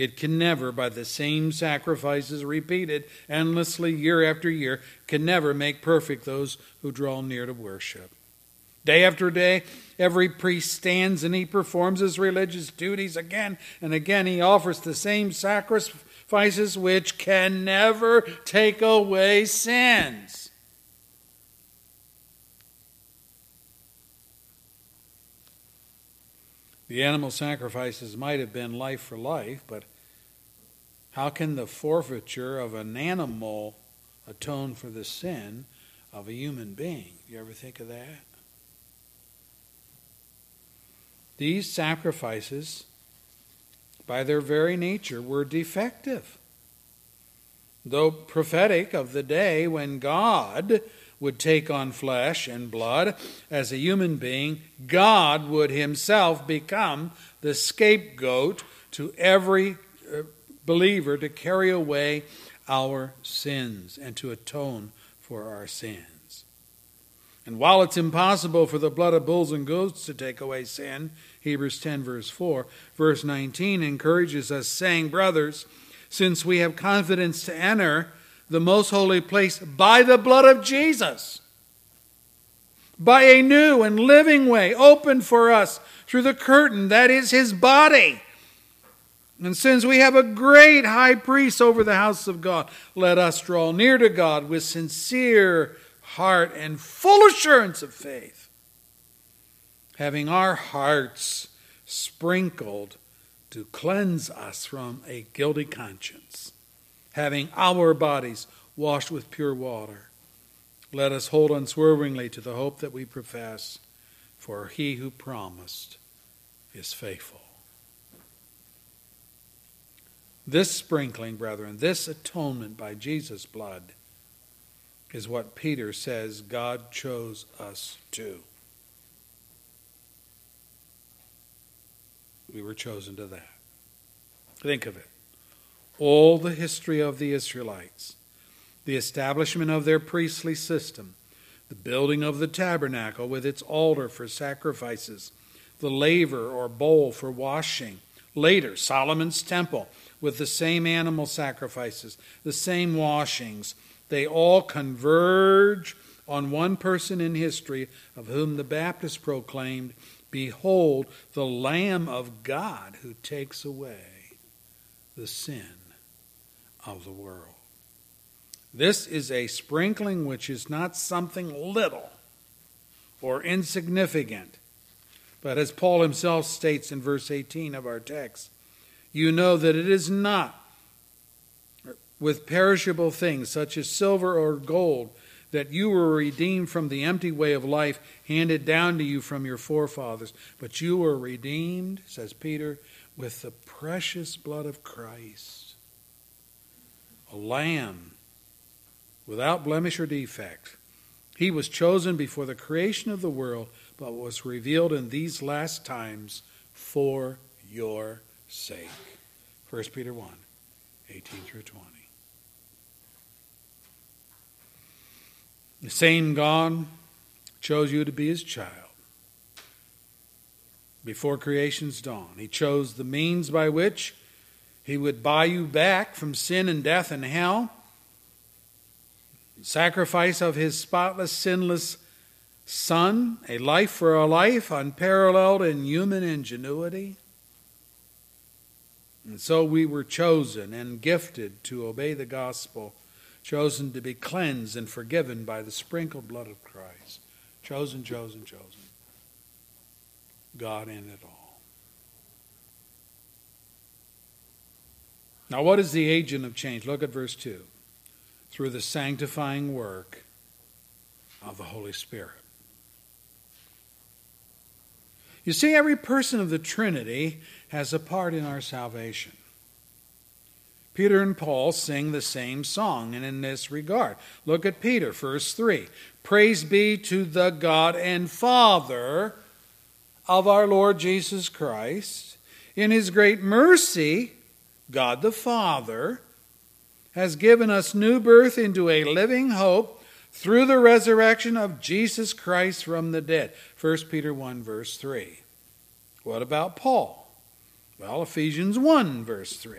it can never, by the same sacrifices repeated endlessly year after year, can never make perfect those who draw near to worship. Day after day, every priest stands and he performs his religious duties again and again. He offers the same sacrifices which can never take away sins. The animal sacrifices might have been life for life, but how can the forfeiture of an animal atone for the sin of a human being? You ever think of that? These sacrifices, by their very nature, were defective. Though prophetic of the day when God would take on flesh and blood as a human being, God would himself become the scapegoat to every uh, believer to carry away our sins and to atone for our sins. And while it's impossible for the blood of bulls and goats to take away sin, Hebrews 10, verse 4, verse 19 encourages us, saying, Brothers, since we have confidence to enter the most holy place by the blood of Jesus, by a new and living way opened for us through the curtain that is his body. And since we have a great high priest over the house of God, let us draw near to God with sincere heart and full assurance of faith, having our hearts sprinkled to cleanse us from a guilty conscience having our bodies washed with pure water. Let us hold unswervingly to the hope that we profess, for he who promised is faithful. This sprinkling, brethren, this atonement by Jesus' blood is what Peter says God chose us to. We were chosen to that. Think of it all the history of the Israelites, the establishment of their priestly system, the building of the tabernacle with its altar for sacrifices, the laver or bowl for washing. Later, Solomon's temple with the same animal sacrifices, the same washings. They all converge on one person in history of whom the Baptist proclaimed, Behold, the Lamb of God who takes away the sin of the world. This is a sprinkling which is not something little or insignificant, but as Paul himself states in verse 18 of our text, you know that it is not with perishable things such as silver or gold that you were redeemed from the empty way of life handed down to you from your forefathers, but you were redeemed, says Peter, with the precious blood of Christ a lamb without blemish or defect. He was chosen before the creation of the world, but was revealed in these last times for your sake. 1 Peter 1 18 through 20. The same God chose you to be his child before creation's dawn. He chose the means by which he would buy you back from sin and death and hell. sacrifice of his spotless, sinless Son, a life for a life, unparalleled in human ingenuity. And so we were chosen and gifted to obey the gospel, chosen to be cleansed and forgiven by the sprinkled blood of Christ. Chosen, chosen, chosen. God in it all. Now, what is the agent of change? Look at verse 2. Through the sanctifying work of the Holy Spirit. You see, every person of the Trinity has a part in our salvation. Peter and Paul sing the same song, and in this regard, look at Peter, verse 3. Praise be to the God and Father of our Lord Jesus Christ. In his great mercy, God the Father has given us new birth into a living hope through the resurrection of Jesus Christ from the dead. 1 Peter 1, verse 3. What about Paul? Well, Ephesians 1, verse 3.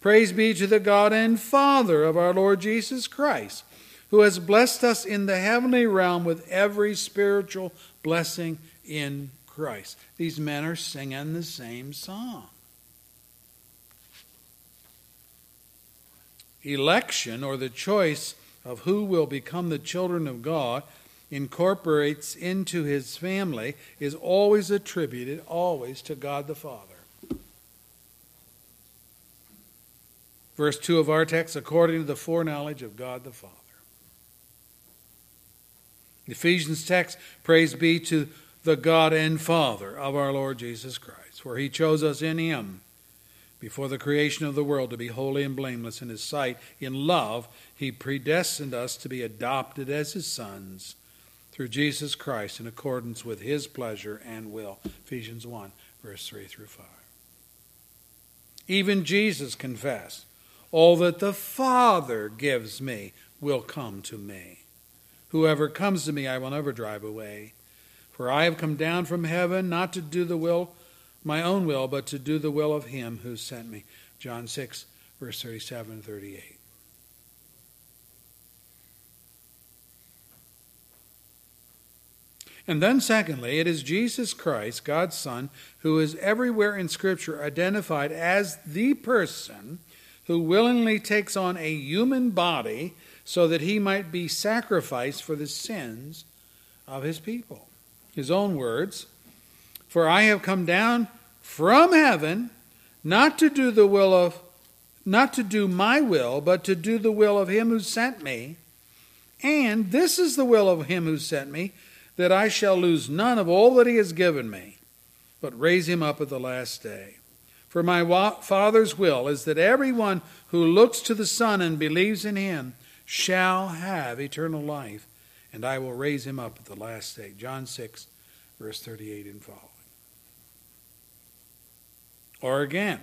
Praise be to the God and Father of our Lord Jesus Christ, who has blessed us in the heavenly realm with every spiritual blessing in Christ. These men are singing the same song. Election, or the choice of who will become the children of God, incorporates into his family, is always attributed, always to God the Father. Verse 2 of our text, according to the foreknowledge of God the Father. Ephesians text, praise be to the God and Father of our Lord Jesus Christ, for he chose us in him before the creation of the world to be holy and blameless in his sight. In love, he predestined us to be adopted as his sons through Jesus Christ in accordance with his pleasure and will. Ephesians 1, verse 3 through 5. Even Jesus confessed, All that the Father gives me will come to me. Whoever comes to me, I will never drive away. For I have come down from heaven not to do the will, my own will, but to do the will of him who sent me. John 6, verse 37 and 38. And then, secondly, it is Jesus Christ, God's Son, who is everywhere in Scripture identified as the person who willingly takes on a human body so that he might be sacrificed for the sins of his people. His own words For I have come down from heaven not to do the will of not to do my will, but to do the will of him who sent me. And this is the will of him who sent me that I shall lose none of all that he has given me, but raise him up at the last day. For my Father's will is that everyone who looks to the Son and believes in him shall have eternal life, and I will raise him up at the last day. John 6, verse 38 and following. Or again,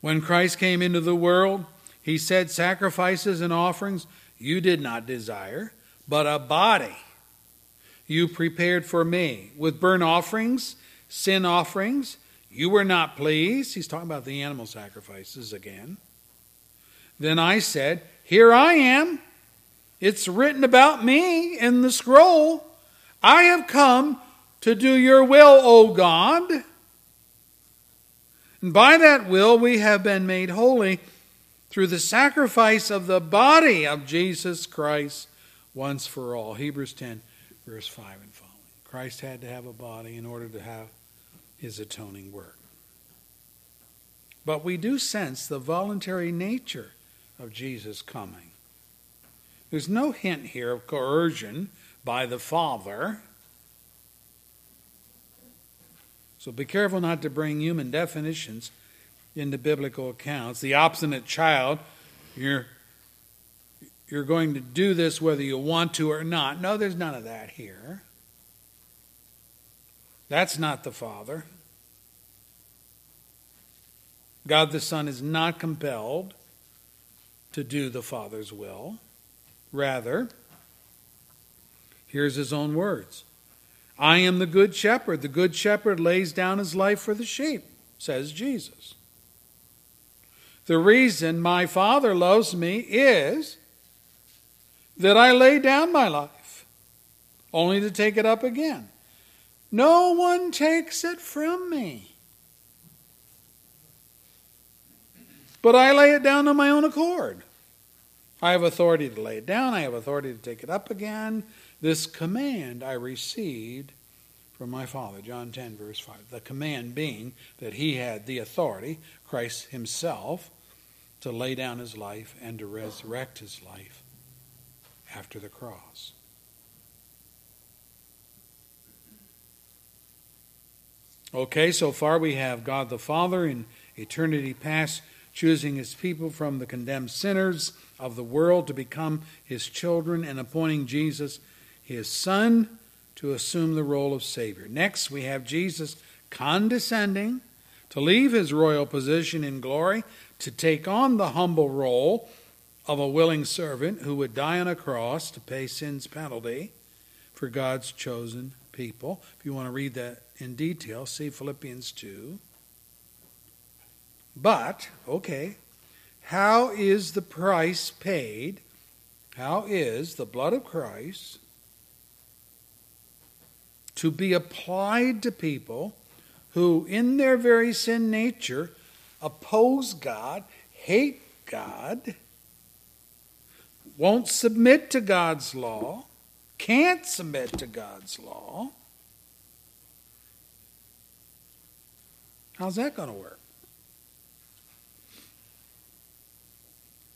when Christ came into the world, he said, Sacrifices and offerings you did not desire but a body you prepared for me. With burnt offerings, sin offerings, you were not pleased. He's talking about the animal sacrifices again. Then I said, Here I am. It's written about me in the scroll. I have come to do your will, O God. And by that will we have been made holy through the sacrifice of the body of Jesus Christ once for all. Hebrews 10, verse 5 and following. Christ had to have a body in order to have his atoning work. But we do sense the voluntary nature of Jesus' coming. There's no hint here of coercion by the Father. So be careful not to bring human definitions into biblical accounts. The obstinate child, you're you're going to do this whether you want to or not. No, there's none of that here. That's not the Father. God the Son is not compelled to do the Father's will. Rather, here's his own words I am the good shepherd. The good shepherd lays down his life for the sheep, says Jesus. The reason my Father loves me is that I lay down my life, only to take it up again. No one takes it from me. But I lay it down on my own accord. I have authority to lay it down, I have authority to take it up again. This command I received from my Father. John 10, verse 5. The command being that he had the authority, Christ himself, to lay down his life and to resurrect his life after the cross. Okay, so far we have God the Father in eternity past choosing his people from the condemned sinners of the world to become his children and appointing Jesus, his Son, to assume the role of Savior. Next, we have Jesus condescending to leave his royal position in glory to take on the humble role of a willing servant who would die on a cross to pay sin's penalty for God's chosen people. If you want to read that in detail, see Philippians 2. But, okay, how is the price paid? How is the blood of Christ to be applied to people who, in their very sin nature, oppose God, hate God, won't submit to God's law, can't submit to God's law? How's that going to work?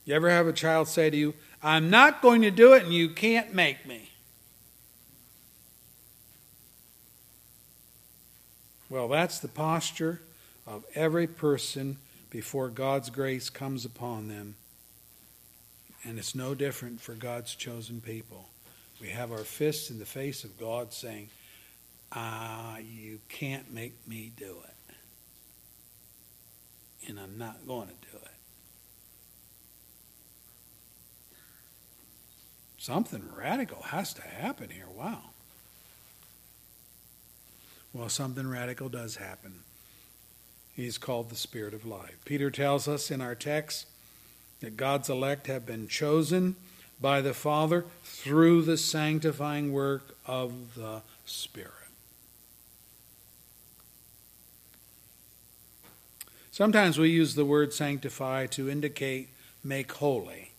You ever have a child say to you, I'm not going to do it and you can't make me? Well, that's the posture of every person before God's grace comes upon them. And it's no different for God's chosen people. We have our fists in the face of God saying, Ah, you can't make me do it. And I'm not going to do it. Something radical has to happen here. Wow. Well, something radical does happen. He's called the Spirit of life. Peter tells us in our text that God's elect have been chosen by the Father through the sanctifying work of the Spirit. Sometimes we use the word sanctify to indicate make holy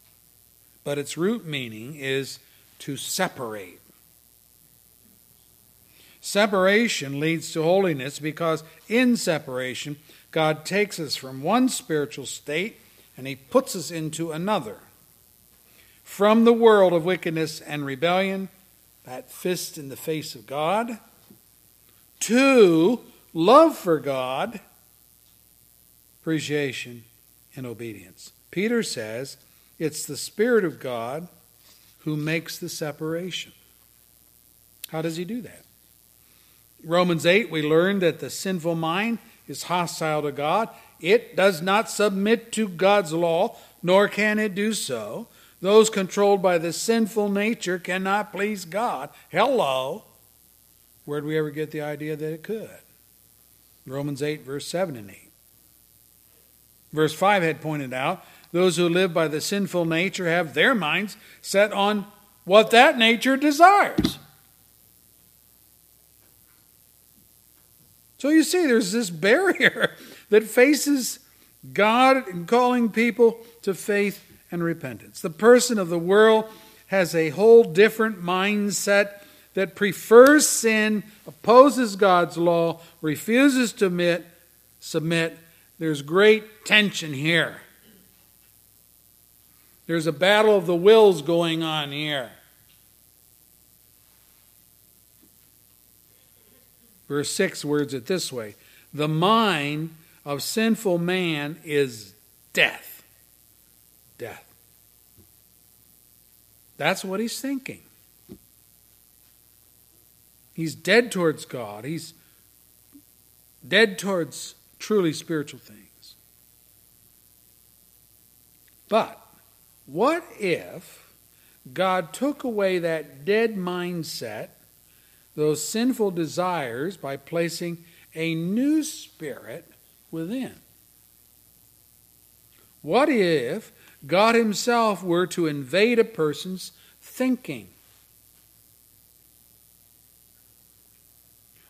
but its root meaning is to separate. Separation leads to holiness because in separation, God takes us from one spiritual state and He puts us into another. From the world of wickedness and rebellion, that fist in the face of God, to love for God, appreciation, and obedience. Peter says, it's the Spirit of God who makes the separation. How does he do that? Romans 8, we learn that the sinful mind is hostile to God. It does not submit to God's law, nor can it do so. Those controlled by the sinful nature cannot please God. Hello. Where'd we ever get the idea that it could? Romans 8, verse 7 and 8. Verse 5 had pointed out those who live by the sinful nature have their minds set on what that nature desires. So you see, there's this barrier [laughs] that faces God in calling people to faith and repentance. The person of the world has a whole different mindset that prefers sin, opposes God's law, refuses to admit, submit. There's great tension here. There's a battle of the wills going on here. Verse 6 words it this way The mind of sinful man is death. Death. That's what he's thinking. He's dead towards God. He's dead towards truly spiritual things. But what if God took away that dead mindset, those sinful desires, by placing a new spirit within? What if God Himself were to invade a person's thinking?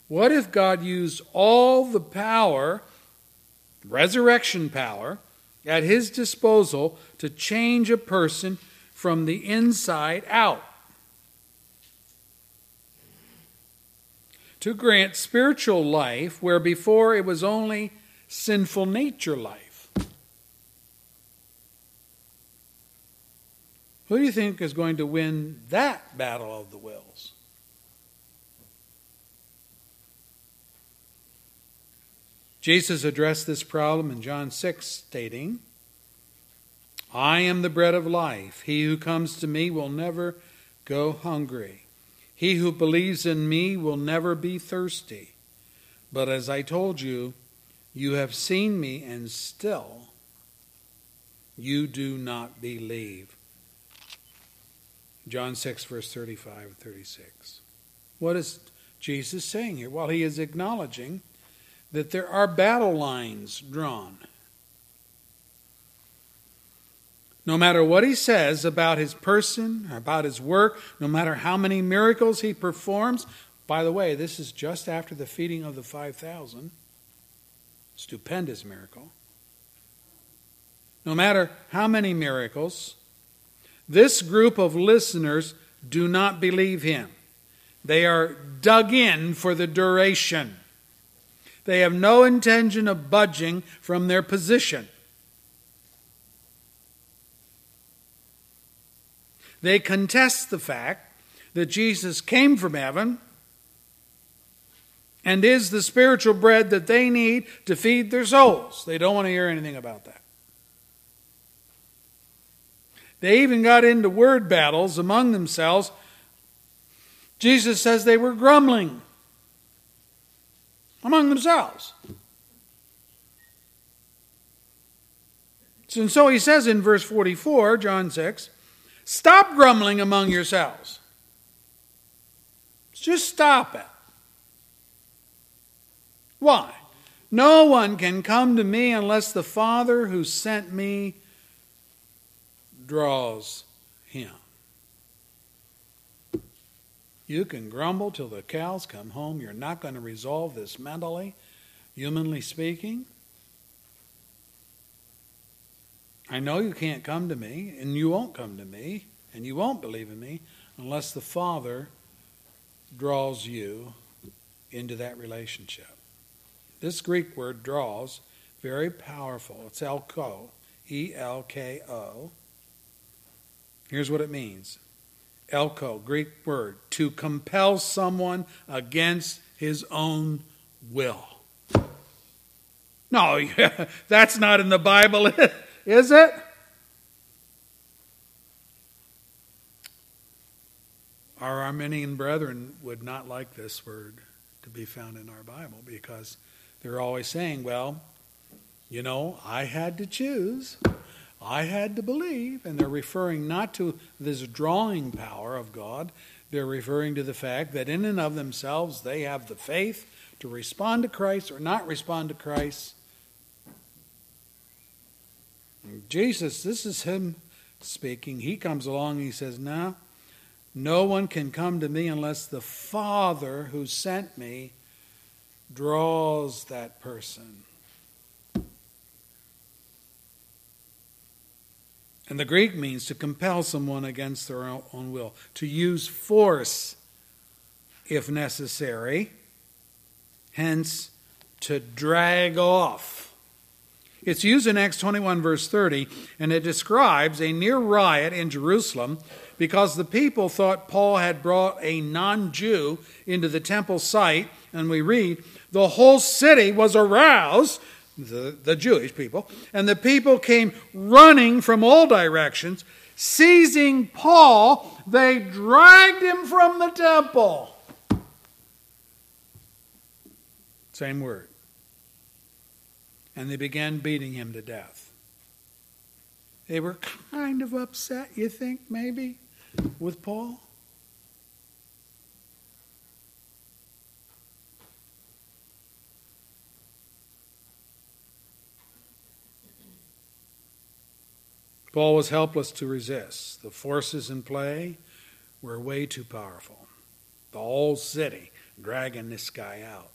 What if God used all the power, resurrection power, at His disposal to change a person from the inside out? To grant spiritual life where before it was only sinful nature life. Who do you think is going to win that battle of the wills? Jesus addressed this problem in John 6, stating, I am the bread of life. He who comes to me will never go hungry. He who believes in me will never be thirsty. But as I told you, you have seen me, and still you do not believe. John 6, verse 35 and 36. What is Jesus saying here? Well, he is acknowledging that there are battle lines drawn. No matter what he says about his person, about his work, no matter how many miracles he performs, by the way, this is just after the feeding of the 5,000. Stupendous miracle. No matter how many miracles, this group of listeners do not believe him. They are dug in for the duration. They have no intention of budging from their position. They contest the fact that Jesus came from heaven and is the spiritual bread that they need to feed their souls. They don't want to hear anything about that. They even got into word battles among themselves. Jesus says they were grumbling among themselves. And so he says in verse 44, John 6, stop grumbling among yourselves. Just stop it. Why? No one can come to me unless the Father who sent me draws him. You can grumble till the cows come home. You're not going to resolve this mentally, humanly speaking. I know you can't come to me, and you won't come to me, and you won't believe in me unless the Father draws you into that relationship. This Greek word draws, very powerful. It's elko, E L K O. Here's what it means elko, Greek word, to compel someone against his own will. No, [laughs] that's not in the Bible, [laughs] is it? Our Arminian brethren would not like this word to be found in our Bible because they're always saying, well, you know, I had to choose. I had to believe. And they're referring not to this drawing power of God, they're referring to the fact that in and of themselves they have the faith to respond to Christ or not respond to Christ. Jesus, this is Him speaking. He comes along and He says, Now, no one can come to me unless the Father who sent me draws that person. And the Greek means to compel someone against their own will, to use force if necessary, hence, to drag off. It's used in Acts 21, verse 30, and it describes a near riot in Jerusalem because the people thought Paul had brought a non Jew into the temple site. And we read, the whole city was aroused the, the Jewish people, and the people came running from all directions. Seizing Paul, they dragged him from the temple. Same word. And they began beating him to death. They were kind of upset, you think, maybe, with Paul? Paul was helpless to resist. The forces in play were way too powerful. The whole city dragging this guy out.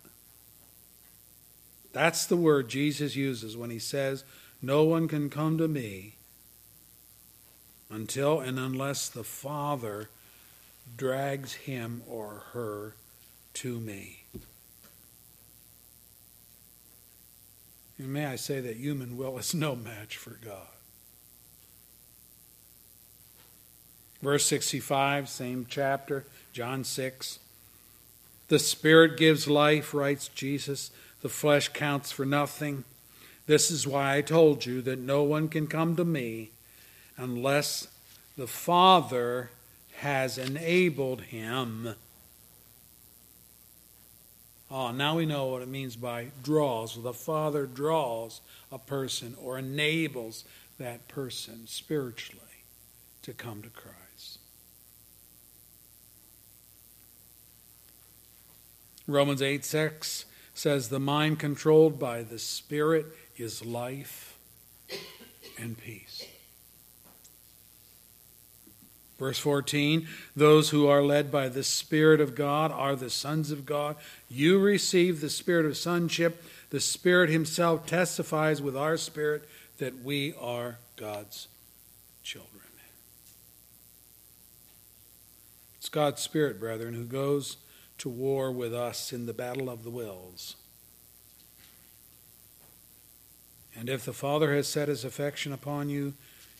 That's the word Jesus uses when he says, No one can come to me until and unless the Father drags him or her to me. And may I say that human will is no match for God. Verse 65, same chapter, John 6. The Spirit gives life, writes Jesus. The flesh counts for nothing. This is why I told you that no one can come to me unless the Father has enabled him. Oh, now we know what it means by draws. The Father draws a person or enables that person spiritually to come to Christ. Romans 8 6 says, The mind controlled by the Spirit is life and peace. Verse 14 Those who are led by the Spirit of God are the sons of God. You receive the Spirit of sonship. The Spirit Himself testifies with our spirit that we are God's children. It's God's Spirit, brethren, who goes to war with us in the battle of the wills. And if the Father has set His affection upon you,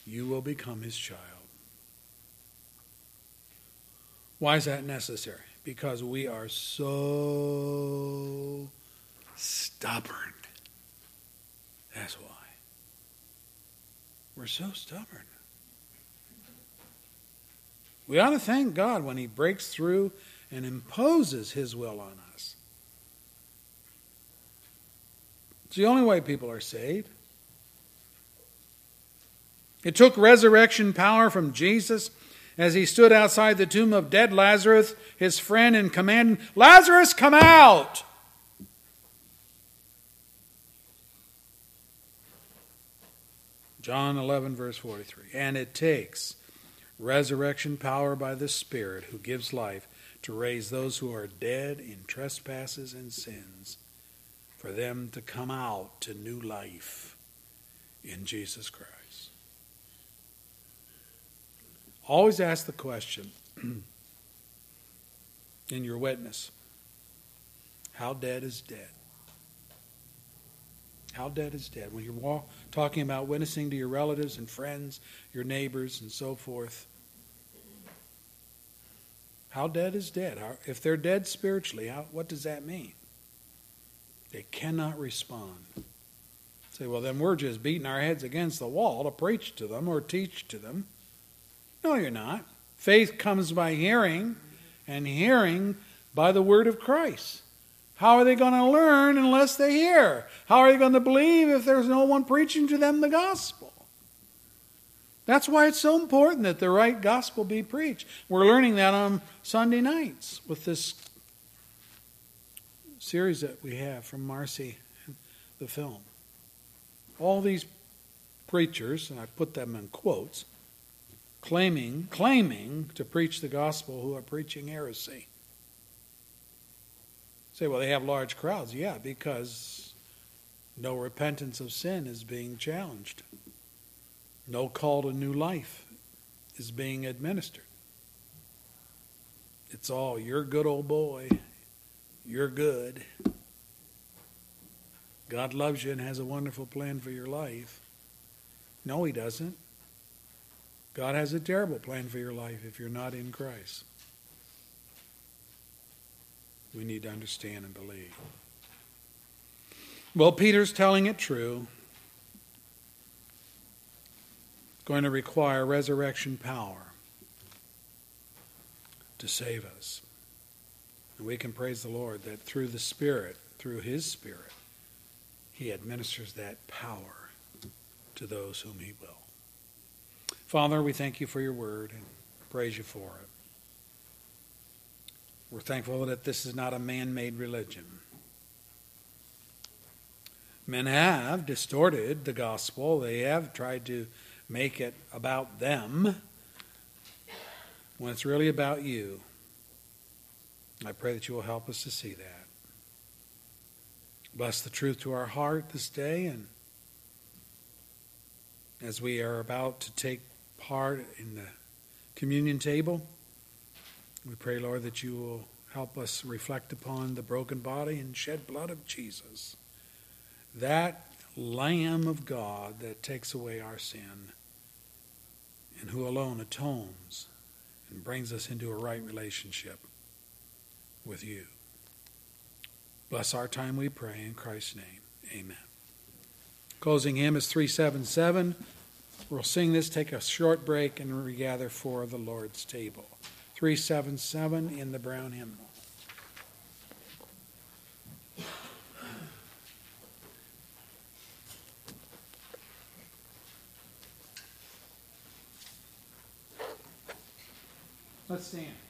you will become His child. Why is that necessary? Because we are so stubborn. That's why. We're so stubborn. We ought to thank God when He breaks through and imposes His will on us. It's the only way people are saved. It took resurrection power from Jesus as he stood outside the tomb of dead Lazarus, his friend, and commanded, Lazarus, come out! John 11, verse 43. And it takes resurrection power by the Spirit who gives life to raise those who are dead in trespasses and sins, for them to come out to new life in Jesus Christ. Always ask the question [clears throat] in your witness how dead is dead? How dead is dead? When you're walk, talking about witnessing to your relatives and friends, your neighbors, and so forth, how dead is dead? If they're dead spiritually, how, what does that mean? They cannot respond. Say, well, then we're just beating our heads against the wall to preach to them or teach to them. No, you're not. Faith comes by hearing, and hearing by the word of Christ. How are they going to learn unless they hear? How are they going to believe if there's no one preaching to them the gospel? That's why it's so important that the right gospel be preached. We're learning that on Sunday nights with this series that we have from Marcy, the film. All these preachers, and I put them in quotes, claiming, claiming to preach the gospel who are preaching heresy. Say, well, they have large crowds. Yeah, because no repentance of sin is being challenged. No call to new life is being administered. It's all, you're a good old boy. You're good. God loves you and has a wonderful plan for your life. No, He doesn't. God has a terrible plan for your life if you're not in Christ. We need to understand and believe. Well, Peter's telling it true. Going to require resurrection power to save us. And we can praise the Lord that through the Spirit, through His Spirit, He administers that power to those whom He will. Father, we thank you for your word and praise you for it. We're thankful that this is not a man made religion. Men have distorted the gospel, they have tried to make it about them when it's really about you. I pray that you will help us to see that. Bless the truth to our heart this day and as we are about to take part in the communion table, we pray, Lord, that you will help us reflect upon the broken body and shed blood of Jesus. That Lamb of God that takes away our sin and who alone atones and brings us into a right relationship with you. Bless our time, we pray, in Christ's name. Amen. Closing hymn is 377. We'll sing this, take a short break, and regather for the Lord's table. 377 in the brown hymnal. Let's stand.